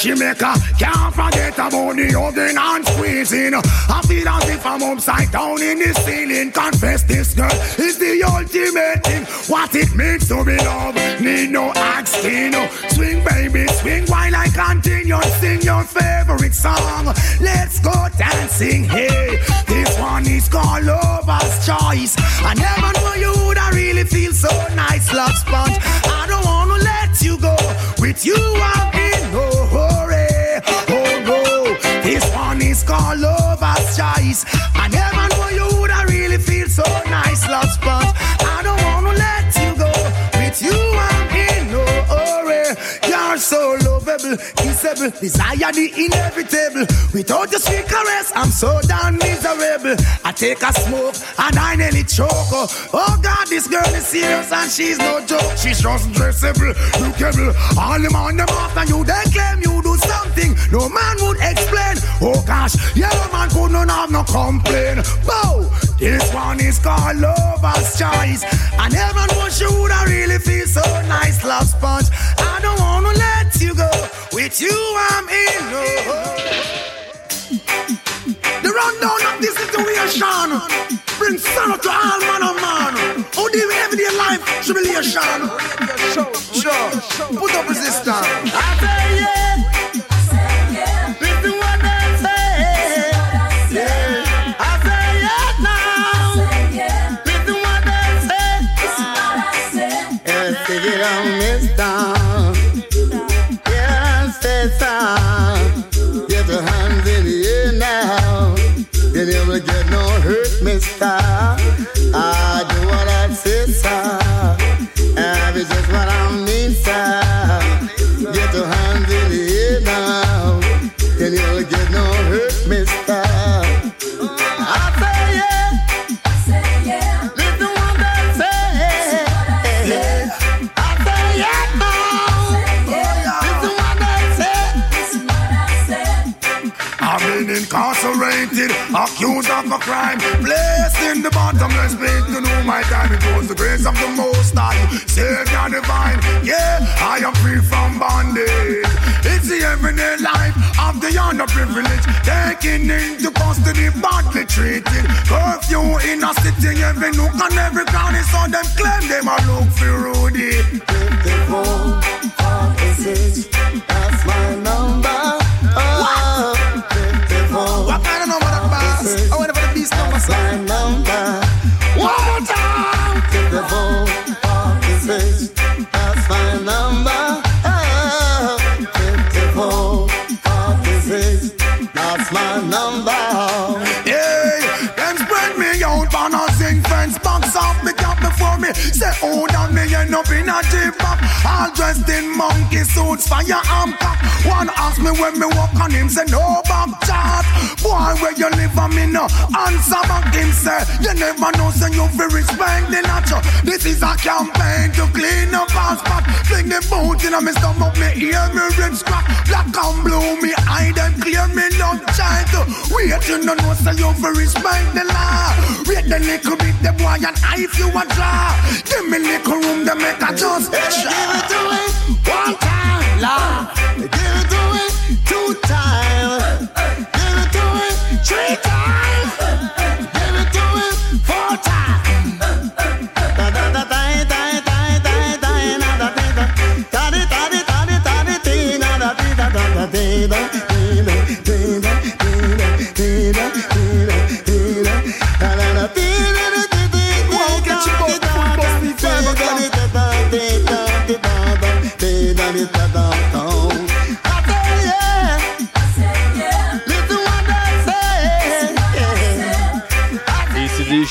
E: hurry. She make a can't forget about the hugging and squeezing. I feel as if I'm upside down in the ceiling. Confess this girl is the ultimate thing.
D: what it means to be loved. Need no asking. Swing, baby, swing while I continue sing your favorite song. Let's go dancing. Hey, this one is called Lover's Choice. I never knew you would I really feel so nice, love sponge. I don't wanna let you go. With you, I'm. Oh no, this one is called Lover's Choice. I never knew you would I really feel so so lovable, kissable, desire the inevitable. Without your sweet caress, I'm so damn miserable. I take a smoke and I nearly choke. Oh, God, this girl is serious and she's no joke. She's just dressable, lookable. All them on them after you, they claim you do something no man would explain. Oh gosh, yeah, man could not have no complain. Bow, this one is called Lover's Choice. I never know she would I really feel so nice, love sponge. I don't wanna let you go. With you, I'm in no The rundown of this situation bring sorrow to all man and man. Who with everyday life tribulation. Sure, put up resistance. I say yeah. Accused of a crime, placed in the bottomless pit to know my time. It was the grace of the Most High, Savior divine. Yeah, I am free from bondage. It's the everyday life of the underprivileged, taken into custody, badly treated. Curfew in a city, every nook and every corner, so them claim them a look for Rudy.
B: That's my number.
D: The number,
B: That's my number.
D: One more time.
B: 54, 46. That's my number. Oh, 54, 46. That's my number.
D: Spread me out box off me before me. Say, end up in a back. All dressed in monkey suits, fire arm cock. One ask me when me walk on him, say, no back chat. Boy, where you live, I me no answer back him, say, you never know, say, you fi respect the nacho. This is a campaign to clean up our spot. Fling the boot in a me stomach, me ear, me ribs crack. Black and blue, me eye, them clear, me love child. Wait, you no know, say, you fi respect the law. Wait the little bit, the boy, and I you a draw. Give me little room, the make a just
B: Give it to me one time, Lord. Give it to me two times. Give it to me three times.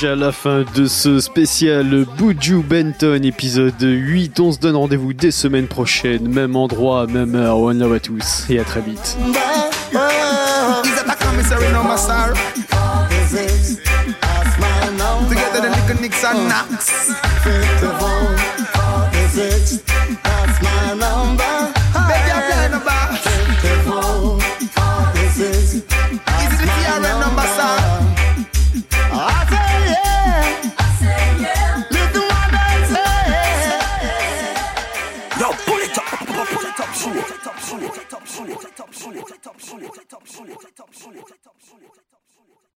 C: Déjà la fin de ce spécial Buju Benton épisode 8. On se donne rendez-vous dès semaine prochaine, même endroit, même heure. One love à tous et à très vite.